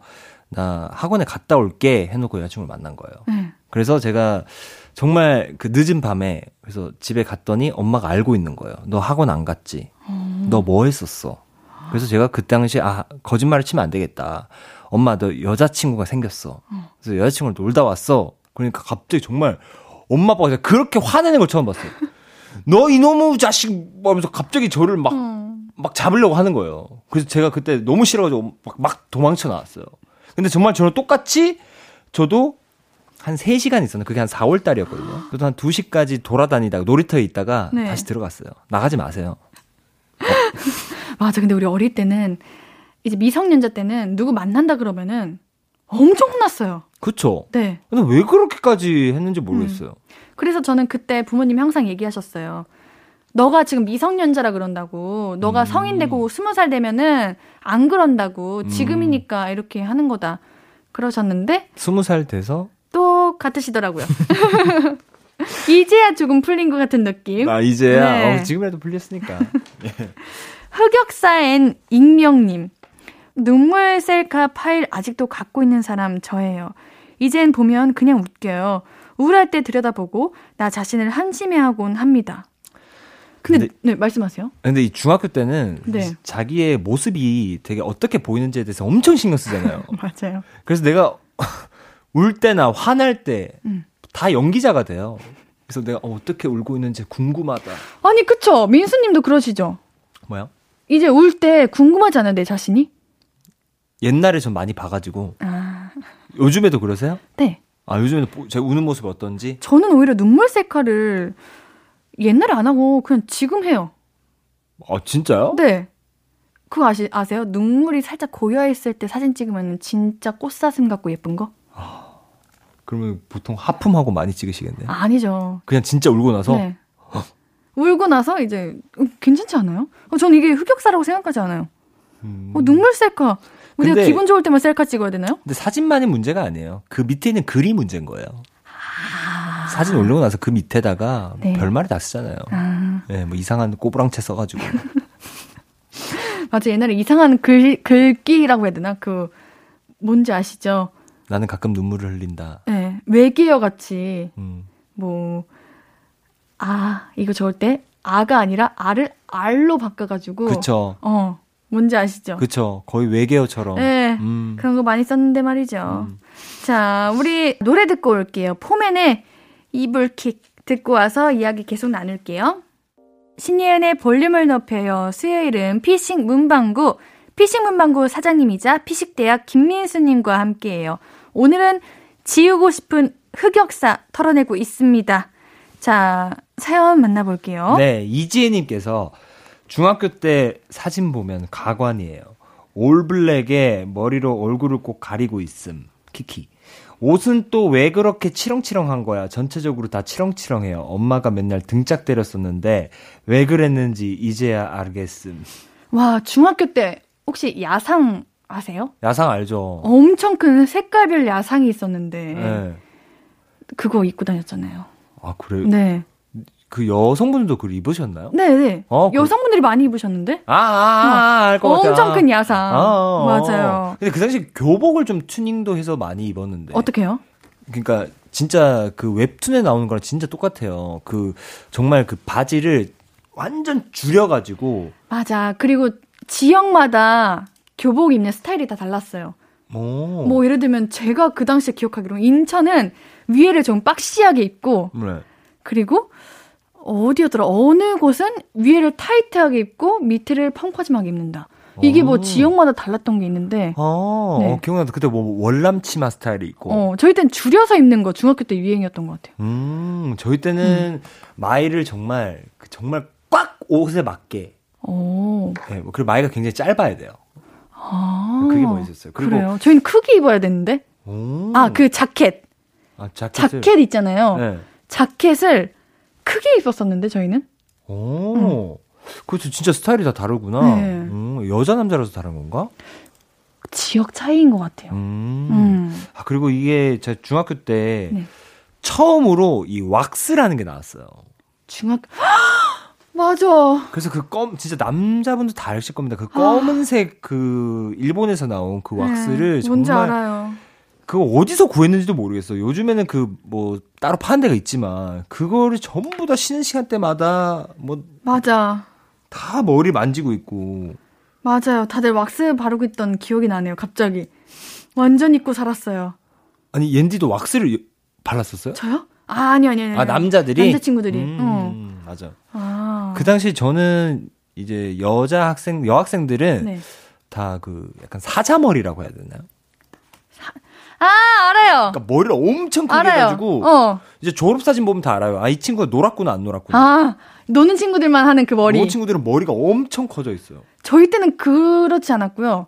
나 학원에 갔다 올게 해놓고 여자친구를 만난 거예요. 음. 그래서 제가 정말 그 늦은 밤에 그래서 집에 갔더니 엄마가 알고 있는 거예요. 너 학원 안 갔지? 음. 너뭐 했었어? 그래서 제가 그 당시에 아 거짓말을 치면 안 되겠다. 엄마 너 여자친구가 생겼어. 그래서 여자친구를 놀다 왔어. 그러니까 갑자기 정말 엄마 아빠가 그렇게 화내는 걸 처음 봤어요. 너 이놈의 자식 뭐 하면서 갑자기 저를 막, 음. 막 잡으려고 하는 거예요. 그래서 제가 그때 너무 싫어가지고 막, 막 도망쳐 나왔어요. 근데 정말 저는 똑같이 저도 한 3시간 있었는데 그게 한 4월 달이었거든요. 그래서 한 2시까지 돌아다니다가 놀이터에 있다가 네. 다시 들어갔어요. 나가지 마세요. 어. 맞아. 근데 우리 어릴 때는 이제 미성년자 때는 누구 만난다 그러면은 엄청 혼났어요. 그쵸? 네. 근데 왜 그렇게까지 했는지 모르겠어요. 음. 그래서 저는 그때 부모님이 항상 얘기하셨어요. 너가 지금 미성년자라 그런다고. 너가 음. 성인 되고 스무 살 되면은 안 그런다고. 지금이니까 이렇게 하는 거다. 그러셨는데 스무 살 돼서 또 같으시더라고요. 이제야 조금 풀린 것 같은 느낌. 아, 이제야? 네. 어, 지금이라도 풀렸으니까. 흑역사엔 익명님. 눈물 셀카 파일 아직도 갖고 있는 사람 저예요. 이젠 보면 그냥 웃겨요. 우울할 때 들여다보고 나 자신을 한심해하곤 합니다. 근데, 근데, 네 말씀하세요. 근데 이 중학교 때는 네. 자기의 모습이 되게 어떻게 보이는지에 대해서 엄청 신경 쓰잖아요. 맞아요. 그래서 내가 울 때나 화날 때다 음. 연기자가 돼요. 그래서 내가 어, 떻게 울고 있는지 궁금하다. 아니 그쵸 민수님도 그러시죠. 뭐야? 이제 울 때 궁금하지 않아요 내 자신이? 옛날에 좀 많이 봐가지고. 아. 요즘에도 그러세요? 네. 아 요즘에는 제 우는 모습이 어떤지? 저는 오히려 눈물 셀카를 옛날에 안 하고 그냥 지금 해요. 아 진짜요? 네. 그거 아시, 아세요? 눈물이 살짝 고여있을 때 사진 찍으면 진짜 꽃사슴 같고 예쁜 거? 그러면 보통 하품하고 많이 찍으시겠네요. 아, 아니죠. 그냥 진짜 울고 나서? 네. 울고 나서 이제 음, 괜찮지 않아요? 어, 전 이게 흑역사라고 생각하지 않아요. 음... 어, 눈물 셀카. 우리가 근데, 기분 좋을 때만 셀카 찍어야 되나요? 근데 사진만이 문제가 아니에요. 그 밑에 있는 글이 문제인 거예요. 아... 사진 올리고 나서 그 밑에다가 네. 별말이 다 쓰잖아요. 아. 네, 뭐 이상한 꼬부랑채 써가지고. 맞아, 옛날에 이상한 글, 글귀라고 해야 되나? 그, 뭔지 아시죠? 나는 가끔 눈물을 흘린다. 네, 외계어 같이, 음. 뭐, 아, 이거 적을 때, 아가 아니라 알을 알로 바꿔가지고. 그쵸. 어, 뭔지 아시죠? 그쵸. 거의 외계어처럼. 네. 음. 그런 거 많이 썼는데 말이죠. 음. 자, 우리 노래 듣고 올게요. 포맨의 이불킥 듣고 와서 이야기 계속 나눌게요. 신예은의 볼륨을 높여요. 수요일은 피식 문방구, 피식 문방구 사장님이자 피식대학 김민수님과 함께해요. 오늘은 지우고 싶은 흑역사 털어내고 있습니다. 자, 사연 만나볼게요. 네, 이지혜님께서 중학교 때 사진 보면 가관이에요. 올블랙에 머리로 얼굴을 꼭 가리고 있음. 키키. 옷은 또 왜 그렇게 치렁치렁한 거야? 전체적으로 다 치렁치렁해요. 엄마가 맨날 등짝 때렸었는데 왜 그랬는지 이제야 알겠음. 와, 중학교 때 혹시 야상 아세요? 야상 알죠. 엄청 큰 색깔별 야상이 있었는데 네. 그거 입고 다녔잖아요. 아, 그래요? 네. 그 여성분들도 그걸 입으셨나요? 네네. 네. 어, 그 여성분들이 많이 입으셨는데? 아, 아, 아, 알것 같아요. 엄청 큰 야상. 아, 아, 맞아요. 근데 그 당시 교복을 좀 튜닝도 해서 많이 입었는데. 어떻게요? 그러니까 진짜 그 웹툰에 나오는 거랑 진짜 똑같아요. 그 정말 그 바지를 완전 줄여가지고. 맞아. 그리고 지역마다 교복 입는 스타일이 다 달랐어요. 오. 뭐 예를 들면 제가 그 당시에 기억하기로 인천은 위에를 좀 박시하게 입고 네. 그리고 어디였더라? 어느 곳은 위에를 타이트하게 입고 밑에를 펑퍼짐하게 입는다. 이게 뭐 지역마다 달랐던 게 있는데. 아, 네. 어, 기억나다. 그때 뭐 월남 치마 스타일이 있고. 어, 저희 때는 줄여서 입는 거 중학교 때 유행이었던 것 같아요. 음, 저희 때는 음. 마이를 정말 그 정말 꽉 옷에 맞게. 오. 네, 뭐 그리고 마이가 굉장히 짧아야 돼요. 아. 그게 멋있었어요. 그리고 그래요. 저희는 크게 입어야 되는데. 오. 아, 그 자켓. 아, 자켓을. 자켓 있잖아요. 네. 자켓을 크게 입었었는데 저희는. 오. 음. 그렇죠. 진짜 스타일이 다 다르구나. 네. 음, 여자 남자라서 다른 건가? 지역 차이인 것 같아요. 음. 음. 아 그리고 이게 제가 중학교 때 네. 처음으로 이 왁스라는 게 나왔어요. 중학 맞아. 그래서 그 검, 진짜 남자분도 다 아실 겁니다. 그 검은색 아. 그 일본에서 나온 그 네. 왁스를 네, 정말 알아요. 그거 어디서 구했는지도 모르겠어. 요즘에는 그 뭐 따로 파는 데가 있지만 그거를 전부 다 쉬는 시간대마다 뭐 맞아. 다 머리 만지고 있고. 맞아요. 다들 왁스 바르고 있던 기억이 나네요. 갑자기 완전 잊고 살았어요. 아니 옌디도 왁스를 발랐었어요? 저요? 아 아니 아니 아니. 아 남자들이 남자 친구들이. 음, 어. 맞아. 아. 그 당시 저는 이제 여자 학생 여학생들은 네. 다그 약간 사자머리라고 해야 되나요? 아, 알아요. 그러니까 머리를 엄청 크게 알아요. 해가지고 어. 이제 졸업 사진 보면 다 알아요. 아, 이 친구가 놀았구나 안 놀았구나. 아, 노는 친구들만 하는 그 머리. 노는 친구들은 머리가 엄청 커져 있어요. 저희 때는 그렇지 않았고요.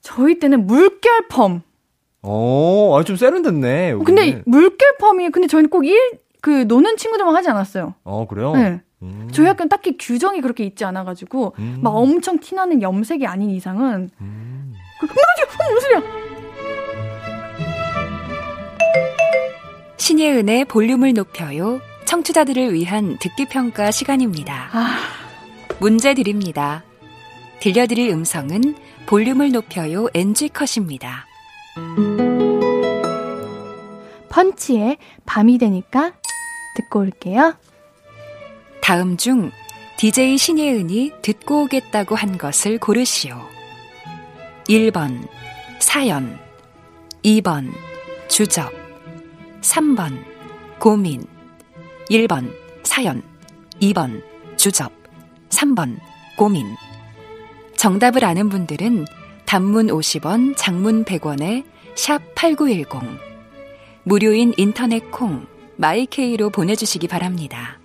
저희 때는 물결 펌. 어, 아, 좀 세련됐네. 여기는. 근데 물결 펌이 근데 저희는 꼭 일, 그 노는 친구들만 하지 않았어요. 어, 그래요? 네. 음. 저희 학교는 딱히 규정이 그렇게 있지 않아가지고 음. 막 엄청 티나는 염색이 아닌 이상은 음. 그, 어, 무슨 소리야? 신예은의 볼륨을 높여요. 청취자들을 위한 듣기 평가 시간입니다. 아... 문제 드립니다. 들려드릴 음성은 볼륨을 높여요 NG컷입니다. 펀치의 밤이 되니까 듣고 올게요. 다음 중 DJ 신예은이 듣고 오겠다고 한 것을 고르시오. 1번 사연. 2번 주접. 3번 고민. 1번 사연. 2번 주접. 3번 고민. 정답을 아는 분들은 단문 50원, 장문 100원에 샵 8910 무료인 인터넷 콩 마이케이로 보내주시기 바랍니다.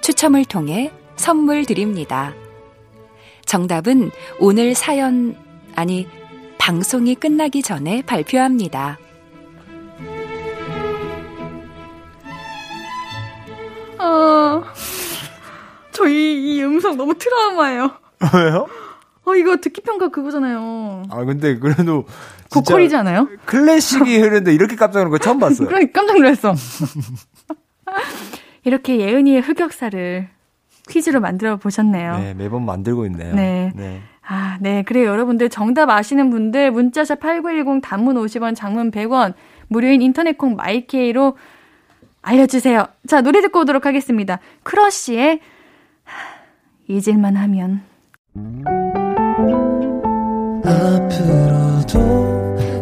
추첨을 통해 선물 드립니다. 정답은 오늘 사연, 아니, 방송이 끝나기 전에 발표합니다. 어, 저희 이 음성 너무 트라우마예요. 왜요? 어, 이거 듣기 평가 그거잖아요. 아, 근데 그래도. 고퀄이지 않아요? 클래식이 흐르는데 이렇게 깜짝 놀란 거 처음 봤어요. 그러니까 깜짝 놀랐어. 이렇게 예은이의 흑역사를 퀴즈로 만들어 보셨네요. 네, 매번 만들고 있네요. 네. 네. 아, 네. 그래요. 여러분들 정답 아시는 분들 문자샵 8910 단문 50원, 장문 100원, 무료인 인터넷 콩 마이케이로 알려주세요. 자, 노래 듣고 오도록 하겠습니다. 크러쉬의 잊을만 하면. 앞으로도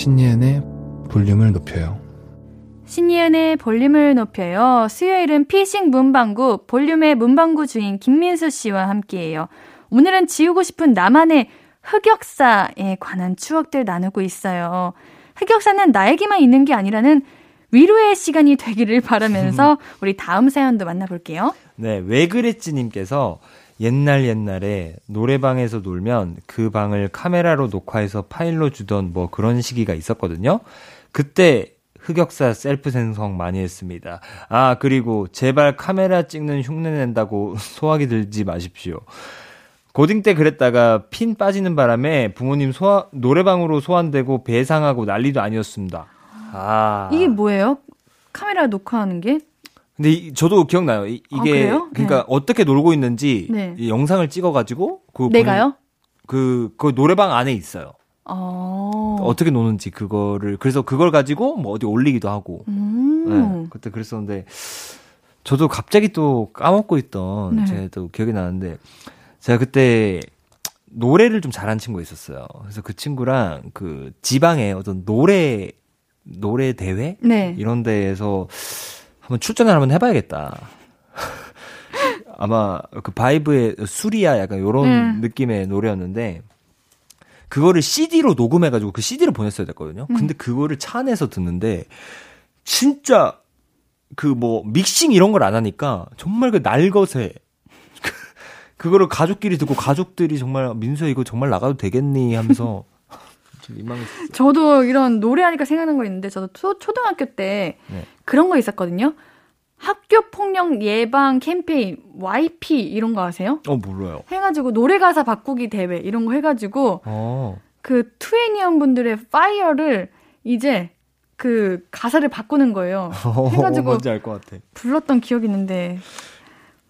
신예은의 볼륨을 높여요 신이은의 볼륨을 높여요. 수요일은 피싱 문방구 볼륨의 문방구 주인 김민수 씨와 함께해요. 오늘은 지우고 싶은 나만의 흑역사에 관한 추억들 나누고 있어요. 흑역사는 나에게만 있는 게 아니라는 위로의 시간이 되기를 바라면서 우리 다음 사연도 만나볼게요. 네, 왜 그랬지님께서 옛날 옛날에 노래방에서 놀면 그 방을 카메라로 녹화해서 파일로 주던 뭐 그런 시기가 있었거든요. 그때 흑역사 셀프 생성 많이 했습니다. 아, 그리고 제발 카메라 찍는 흉내 낸다고 소화기 들지 마십시오. 고딩 때 그랬다가 핀 빠지는 바람에 부모님 소화, 노래방으로 소환되고 배상하고 난리도 아니었습니다. 아. 이게 뭐예요? 카메라 녹화하는 게? 근데 이, 저도 기억나요. 이, 게 아, 그러니까 네. 어떻게 놀고 있는지 네. 영상을 찍어가지고 그 내가요? 그, 그 노래방 안에 있어요. 어. 어떻게 노는지 그거를 그래서 그걸 가지고 뭐 어디 올리기도 하고 음. 네, 그때 그랬었는데 저도 갑자기 또 까먹고 있던 네. 제또 기억이 나는데 제가 그때 노래를 좀 잘하는 친구가 있었어요. 그래서 그 친구랑 그 지방에 어떤 노래 노래 대회 네. 이런 데에서 한번 출전을 한번 해봐야겠다. 아마 그 바이브의 수리야 약간 요런 음. 느낌의 노래였는데 그거를 CD로 녹음해가지고 그 CD를 보냈어야 됐거든요. 음. 근데 그거를 차 안에서 듣는데 진짜 그 뭐 믹싱 이런 걸 안 하니까 정말 그 날것에 그거를 가족끼리 듣고 가족들이 정말 민수야 이거 정말 나가도 되겠니 하면서. 저도 이런 노래하니까 생각난 거 있는데 저도 초, 초등학교 때 네. 그런 거 있었거든요. 학교 폭력 예방 캠페인 YP 이런 거 아세요? 어 몰라요. 해가지고 노래 가사 바꾸기 대회 이런 거 해가지고 어. 그 2NE1 분들의 Fire를 이제 그 가사를 바꾸는 거예요. 해가지고 뭔지 알 것 같아. 불렀던 기억이 있는데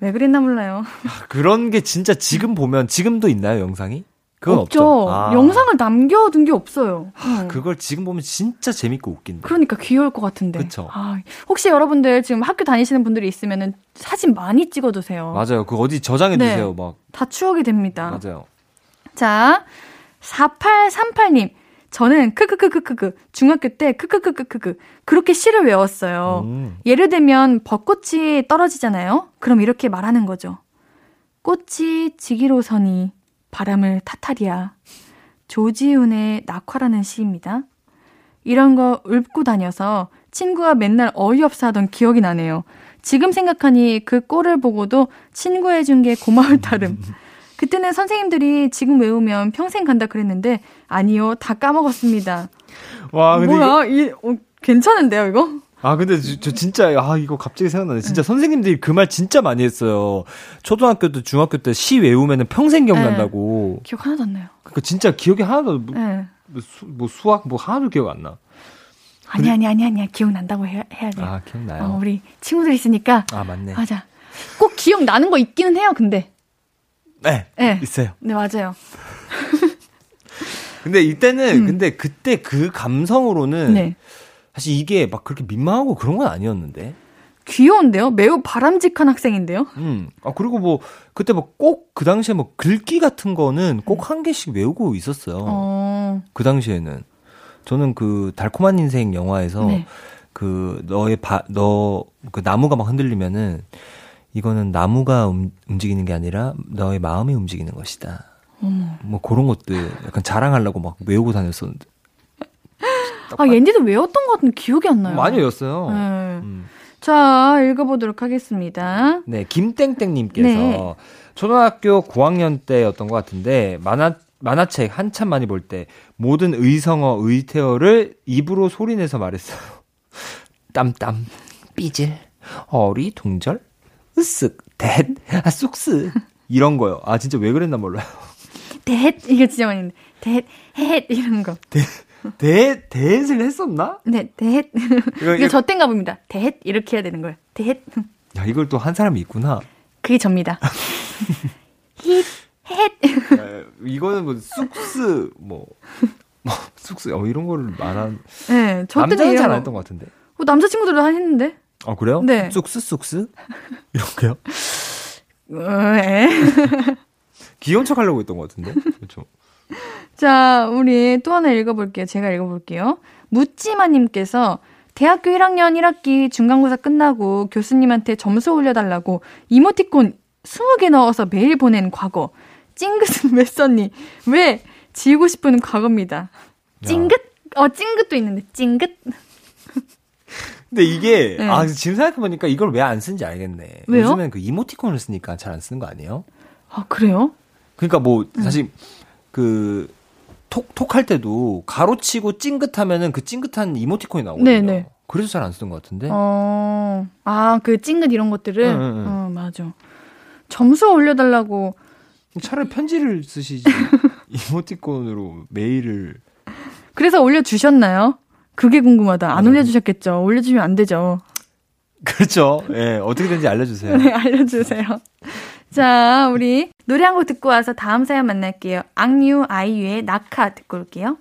왜 그랬나 몰라요. 아, 그런 게 진짜 지금 보면 지금도 있나요 영상이? 그건 없죠. 없죠. 아. 영상을 남겨둔 게 없어요. 하, 그걸 지금 보면 진짜 재밌고 웃긴다. 그러니까 귀여울 것 같은데. 그쵸. 아, 혹시 여러분들 지금 학교 다니시는 분들이 있으면은 사진 많이 찍어두세요. 맞아요. 그 어디 저장해 두세요. 네. 막. 다 추억이 됩니다. 맞아요. 자, 4838님. 저는 크크크크크크 중학교 때 크크크크크크 그렇게 시를 외웠어요. 음. 예를 들면 벚꽃이 떨어지잖아요. 그럼 이렇게 말하는 거죠. 꽃이 지기로 서니 바람을 타타리야. 조지훈의 낙화라는 시입니다. 이런 거 읊고 다녀서 친구가 맨날 어이없어 하던 기억이 나네요. 지금 생각하니 그 꼴을 보고도 친구 해준 게 고마울 따름. 그때는 선생님들이 지금 외우면 평생 간다 그랬는데 아니요 다 까먹었습니다. 와 근데 뭐야 이거... 이 어, 괜찮은데요 이거? 아, 근데 저, 저, 진짜, 아, 이거 갑자기 생각나네. 진짜 네. 선생님들이 그 말 진짜 많이 했어요. 초등학교 때, 중학교 때 시 외우면은 평생 기억난다고. 네. 기억 하나도 안 나요. 그니까 진짜 기억이 하나도, 뭐, 네. 뭐, 수, 뭐, 수학, 뭐, 하나도 기억 안 나. 아니, 아니, 아니, 아니야. 기억난다고 해야, 해야 돼요. 아, 기억나요? 어, 우리 친구들 있으니까. 아, 맞네. 맞아. 꼭 기억 나는 거 있기는 해요, 근데. 네. 네. 있어요. 네, 맞아요. 근데 이때는, 음. 근데 그때 그 감성으로는. 네. 사실 이게 막 그렇게 민망하고 그런 건 아니었는데. 귀여운데요? 매우 바람직한 학생인데요? 음. 아, 그리고 뭐, 그때 뭐 꼭 그 당시에 뭐 글귀 같은 거는 꼭한 음. 개씩 외우고 있었어요. 어. 그 당시에는. 저는 그 달콤한 인생 영화에서 네. 그 너의 바, 너, 그 나무가 막 흔들리면은 이거는 나무가 음, 움직이는 게 아니라 너의 마음이 움직이는 것이다. 음. 뭐 그런 것들 약간 자랑하려고 막 외우고 다녔었는데. 아, 옌디도 외웠던 것 같은데 기억이 안 나요. 많이 외웠어요. 네. 음. 자, 읽어보도록 하겠습니다. 네, 김땡땡님께서 네. 초등학교 9학년 때였던 것 같은데 만화 만화책 한참 많이 볼 때 모든 의성어 의태어를 입으로 소리내서 말했어요. 땀땀, 삐질, 어리, 둥절, 으쓱, 댓, 아, 쑥스 이런 거요. 아 진짜 왜 그랬나 몰라요. 댓 이게 진짜 많이 있는데 댓, 헷 이런 거. 댓, 댓, 댓을 했었나? 네, 댓. 이거, 이거 저 땐가 봅니다. 댓 이렇게 해야 되는 거예요. 댓. 야 이걸 또 한 사람이 있구나. 그게 접니다. 힛, 헷. 이거는 뭐 쑥스 뭐. 뭐 쑥스 어 이런 거를 말한 네, 저 남자는 잘안 했던 것 같은데. 어, 남자친구들도 했는데. 아 그래요? 네. 쑥스 쑥스 이렇게요? 네. 귀여운 척 하려고 했던 것 같은데. 그렇죠. 자, 우리 또 하나 읽어볼게요. 제가 읽어볼게요. 묻지마님께서 대학교 1학년 1학기 중간고사 끝나고 교수님한테 점수 올려달라고 이모티콘 20개 넣어서 메일 보낸 과거. 찡긋은 왜 썼니? 왜? 지우고 싶은 과거입니다. 찡긋? 어, 찡긋도 있는데, 찡긋? 근데 이게, 네. 아, 지금 생각해보니까 이걸 왜 안 쓰는지 알겠네. 왜요? 요즘엔 그 이모티콘을 쓰니까 잘 안 쓰는 거 아니에요? 아, 그래요? 그러니까 뭐, 사실, 음. 그, 톡, 톡 할 때도 가로치고 찡긋하면은 그 찡긋한 이모티콘이 나오거든요. 네네. 그래서 잘 안 쓰는 것 같은데. 어, 아, 그 찡긋 이런 것들을? 응, 응, 응. 어, 맞아. 점수 올려달라고. 차라리 편지를 쓰시지. 이모티콘으로 메일을. 그래서 올려주셨나요? 그게 궁금하다. 안 올려주셨겠죠. 올려주면 안 되죠. 그렇죠. 예, 네, 어떻게 되는지 알려주세요. 네, 알려주세요. 자, 우리 노래 한 곡 듣고 와서 다음 사연 만날게요. 악뮤 아이유의 낙하 듣고 올게요.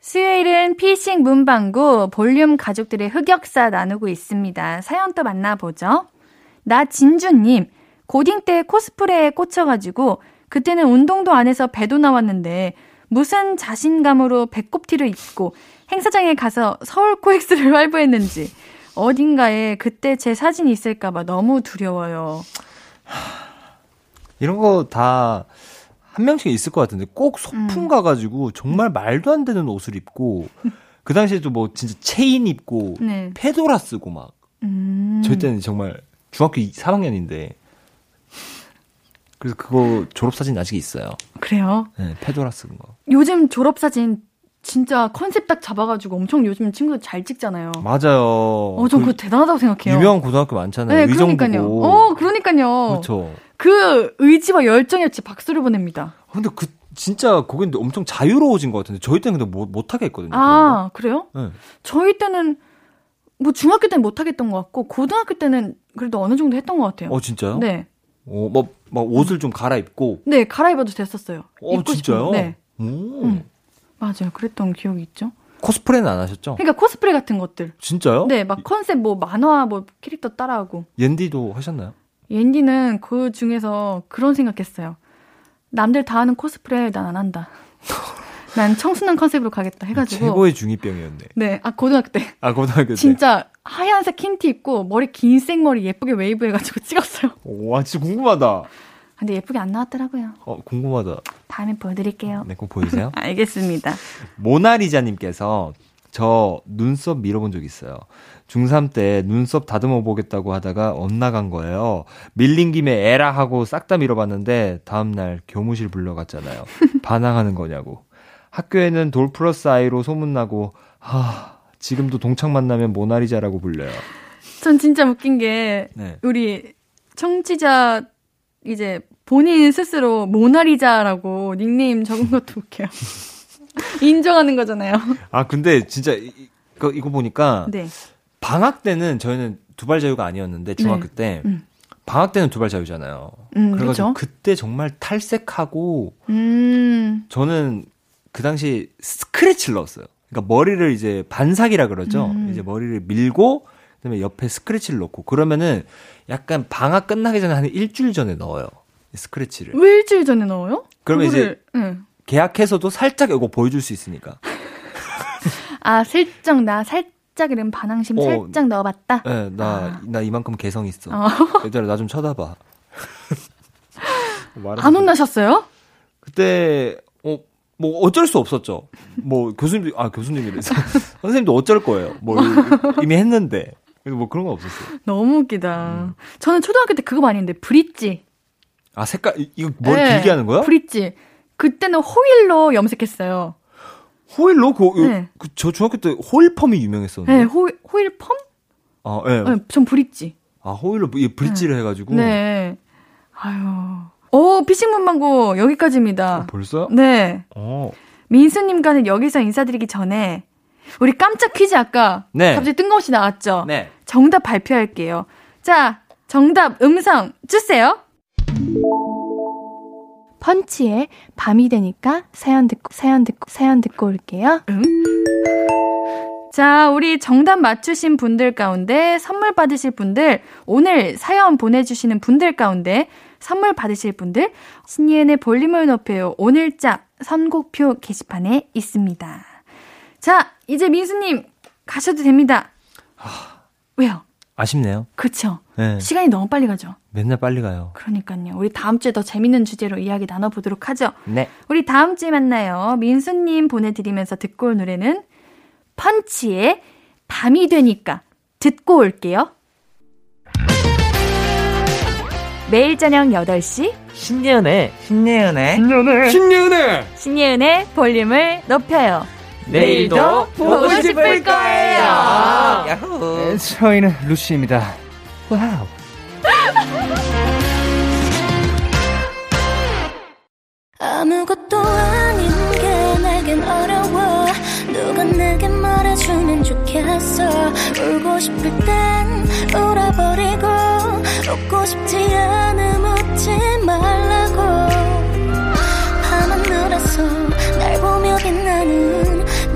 수요일은 피싱 문방구 볼륨 가족들의 흑역사 나누고 있습니다. 사연 또 만나보죠. 나 진주님, 고딩 때 코스프레에 꽂혀가지고 그때는 운동도 안 해서 배도 나왔는데 무슨 자신감으로 배꼽티를 입고 행사장에 가서 서울 코엑스를 활보했는지 어딘가에 그때 제 사진이 있을까봐 너무 두려워요. 이런 거 다 한 명씩 있을 것 같은데 꼭 소풍 음. 가가지고 정말 말도 안 되는 옷을 입고 그 당시에도 뭐 진짜 체인 입고 네. 페도라 쓰고 막 음. 저희 때는 정말 중학교 3학년인데 그래서 그거 졸업사진 아직 있어요. 그래요? 네, 페도라 쓴 거. 요즘 졸업사진 진짜 컨셉 딱 잡아가지고 엄청 요즘 친구들 잘 찍잖아요. 맞아요. 어, 전 그, 그거 대단하다고 생각해요. 유명한 고등학교 많잖아요. 네, 그러니까요. 어, 그러니까요. 그렇죠. 그 의지와 열정이었지 박수를 보냅니다. 근데 그 진짜 거긴 엄청 자유로워진 것 같은데 저희 때는 근데 못, 못하게 했거든요. 아, 그래요? 네. 저희 때는 뭐 중학교 때는 못하겠던 것 같고 고등학교 때는 그래도 어느 정도 했던 것 같아요. 어, 진짜요? 네. 어, 뭐, 막 옷을 좀 갈아입고. 네, 갈아입어도 됐었어요. 어, 진짜요? 싶은, 네. 오. 음, 맞아요. 그랬던 기억이 있죠. 코스프레는 안 하셨죠? 그러니까 코스프레 같은 것들. 진짜요? 네, 막 컨셉 뭐 만화 뭐 캐릭터 따라하고. 옌디도 하셨나요? 옌디는 그 중에서 그런 생각했어요. 남들 다 하는 코스프레 난 안 한다. 난 청순한 컨셉으로 가겠다 해가지고. 최고의 중이병이었네. 네, 아 고등학교 때. 아 고등학교 때. 진짜 하얀색 흰 티 입고 머리 긴 생머리 예쁘게 웨이브 해가지고 찍었어요. 와, 진짜 궁금하다. 근데 예쁘게 안 나왔더라고요. 어, 궁금하다. 다음에 보여드릴게요. 네, 꼭 보여주세요. 알겠습니다. 모나리자님께서 저 눈썹 밀어본 적 있어요. 중3 때 눈썹 다듬어 보겠다고 하다가 엇나간 거예요. 밀린 김에 에라 하고 싹 다 밀어봤는데 다음날 교무실 불러갔잖아요. 반항하는 거냐고. 학교에는 돌 플러스 아이로 소문나고, 하, 지금도 동창 만나면 모나리자라고 불려요. 전 진짜 웃긴 게, 네. 우리 청취자 이제 본인 스스로 모나리자라고 닉네임 적은 것도 웃겨요. 인정하는 거잖아요. 아, 근데 진짜 이거, 이거 보니까 네. 방학 때는 저희는 두발 자유가 아니었는데 중학교 네. 때 음. 방학 때는 두발 자유잖아요. 음, 그래가지고 그쵸? 그때 정말 탈색하고 음. 저는 그 당시 스크래치를 넣었어요. 그러니까 머리를 이제 반삭이라 그러죠. 음. 이제 머리를 밀고 그다음에 옆에 스크래치를 넣고 그러면은 약간 방학 끝나기 전에 한 일주일 전에 넣어요. 스크래치를. 왜 일주일 전에 넣어요? 그러면 그거를, 이제 응. 계약해서도 살짝 이거 보여줄 수 있으니까. 아 슬쩍 나 살짝 이런 반항심 어, 살짝 넣어봤다. 네, 나나 아. 이만큼 개성 있어. 어. 얘들아 나 좀 쳐다봐. 안 혼나셨어요? 그때 어 뭐 어쩔 수 없었죠. 뭐 교수님도 아 교수님이래서 선생님도 어쩔 거예요. 뭐 이미 했는데 뭐 그런 거 없었어요. 너무 웃기다. 음. 저는 초등학교 때 그거 많이 했는데 브릿지. 아 색깔 이거 머리 네, 길게 하는 거야? 브릿지. 그때는 호일로 염색했어요. 호일로 그, 네. 그, 저 중학교 때 호일펌이 유명했었는데. 네, 호 호일펌? 아, 예. 네. 네, 전 브릿지. 아, 호일로 이 브릿지를 네. 해가지고. 네. 아유. 오, 피싱 문방구 여기까지입니다. 어, 벌써? 네. 어. 민수님과는 여기서 인사드리기 전에 우리 깜짝 퀴즈 아까 네. 갑자기 뜬금없이 나왔죠? 네. 정답 발표할게요. 자, 정답 음성 주세요. 펀치에 밤이 되니까 사연 듣고 사연 듣고 사연 듣고 올게요. 응? 자, 우리 정답 맞추신 분들 가운데 선물 받으실 분들 오늘 사연 보내주시는 분들 가운데 선물 받으실 분들 신예은의 볼륨을 높여요 오늘자 선곡표 게시판에 있습니다. 자, 이제 민수님 가셔도 됩니다. 하... 왜요? 아쉽네요. 그렇죠. 네. 시간이 너무 빨리 가죠. 맨날 빨리 가요. 그러니까요. 우리 다음 주에 더 재밌는 주제로 이야기 나눠보도록 하죠. 네. 우리 다음 주에 만나요. 민수님 보내드리면서 듣고 올 노래는 펀치의 밤이 되니까 듣고 올게요. 매일 저녁 8시 신예은의 신예은의 신예은의 신예은의 신예은의 볼륨을 높여요. 내일도 보고 싶을 거예요. 야호. 네, 저희는 루시입니다. 와우. 아무것도 아닌 게 내겐 어려워 누가 내게 말해주면 좋겠어 울고 싶을 땐 울어버리고 웃고 싶지 않음 웃지 말라고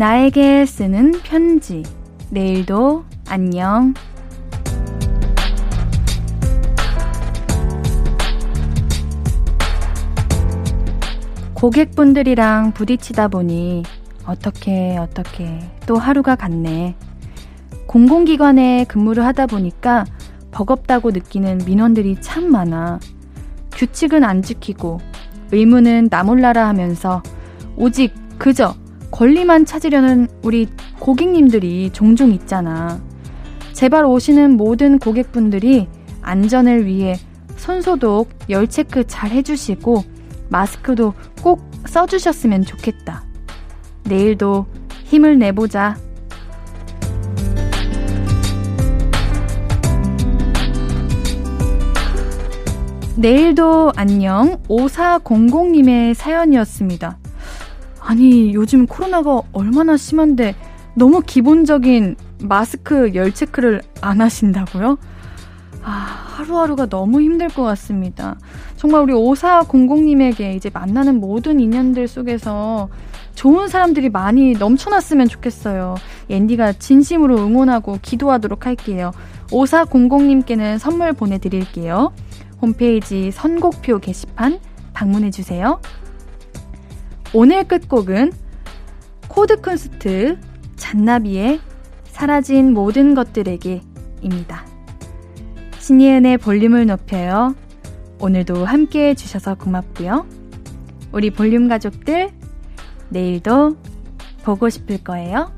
나에게 쓰는 편지. 내일도 안녕. 고객분들이랑 부딪히다 보니 어떻게 어떻게 또 하루가 갔네. 공공기관에 근무를 하다 보니까 버겁다고 느끼는 민원들이 참 많아. 규칙은 안 지키고 의무는 나 몰라라 하면서 오직 그저 권리만 찾으려는 우리 고객님들이 종종 있잖아. 제발 오시는 모든 고객분들이 안전을 위해 손소독, 열 체크 잘 해주시고 마스크도 꼭 써주셨으면 좋겠다. 내일도 힘을 내보자. 내일도 안녕 5400님의 사연이었습니다. 아니, 요즘 코로나가 얼마나 심한데 너무 기본적인 마스크 열 체크를 안 하신다고요? 아, 하루하루가 너무 힘들 것 같습니다. 정말 우리 5400님에게 이제 만나는 모든 인연들 속에서 좋은 사람들이 많이 넘쳐났으면 좋겠어요. 앤디가 진심으로 응원하고 기도하도록 할게요. 5400님께는 선물 보내드릴게요. 홈페이지 선곡표 게시판 방문해주세요. 오늘 끝곡은 코드 쿤스트 잔나비의 사라진 모든 것들에게입니다. 신예은의 볼륨을 높여요. 오늘도 함께 해주셔서 고맙고요. 우리 볼륨 가족들, 내일도 보고 싶을 거예요.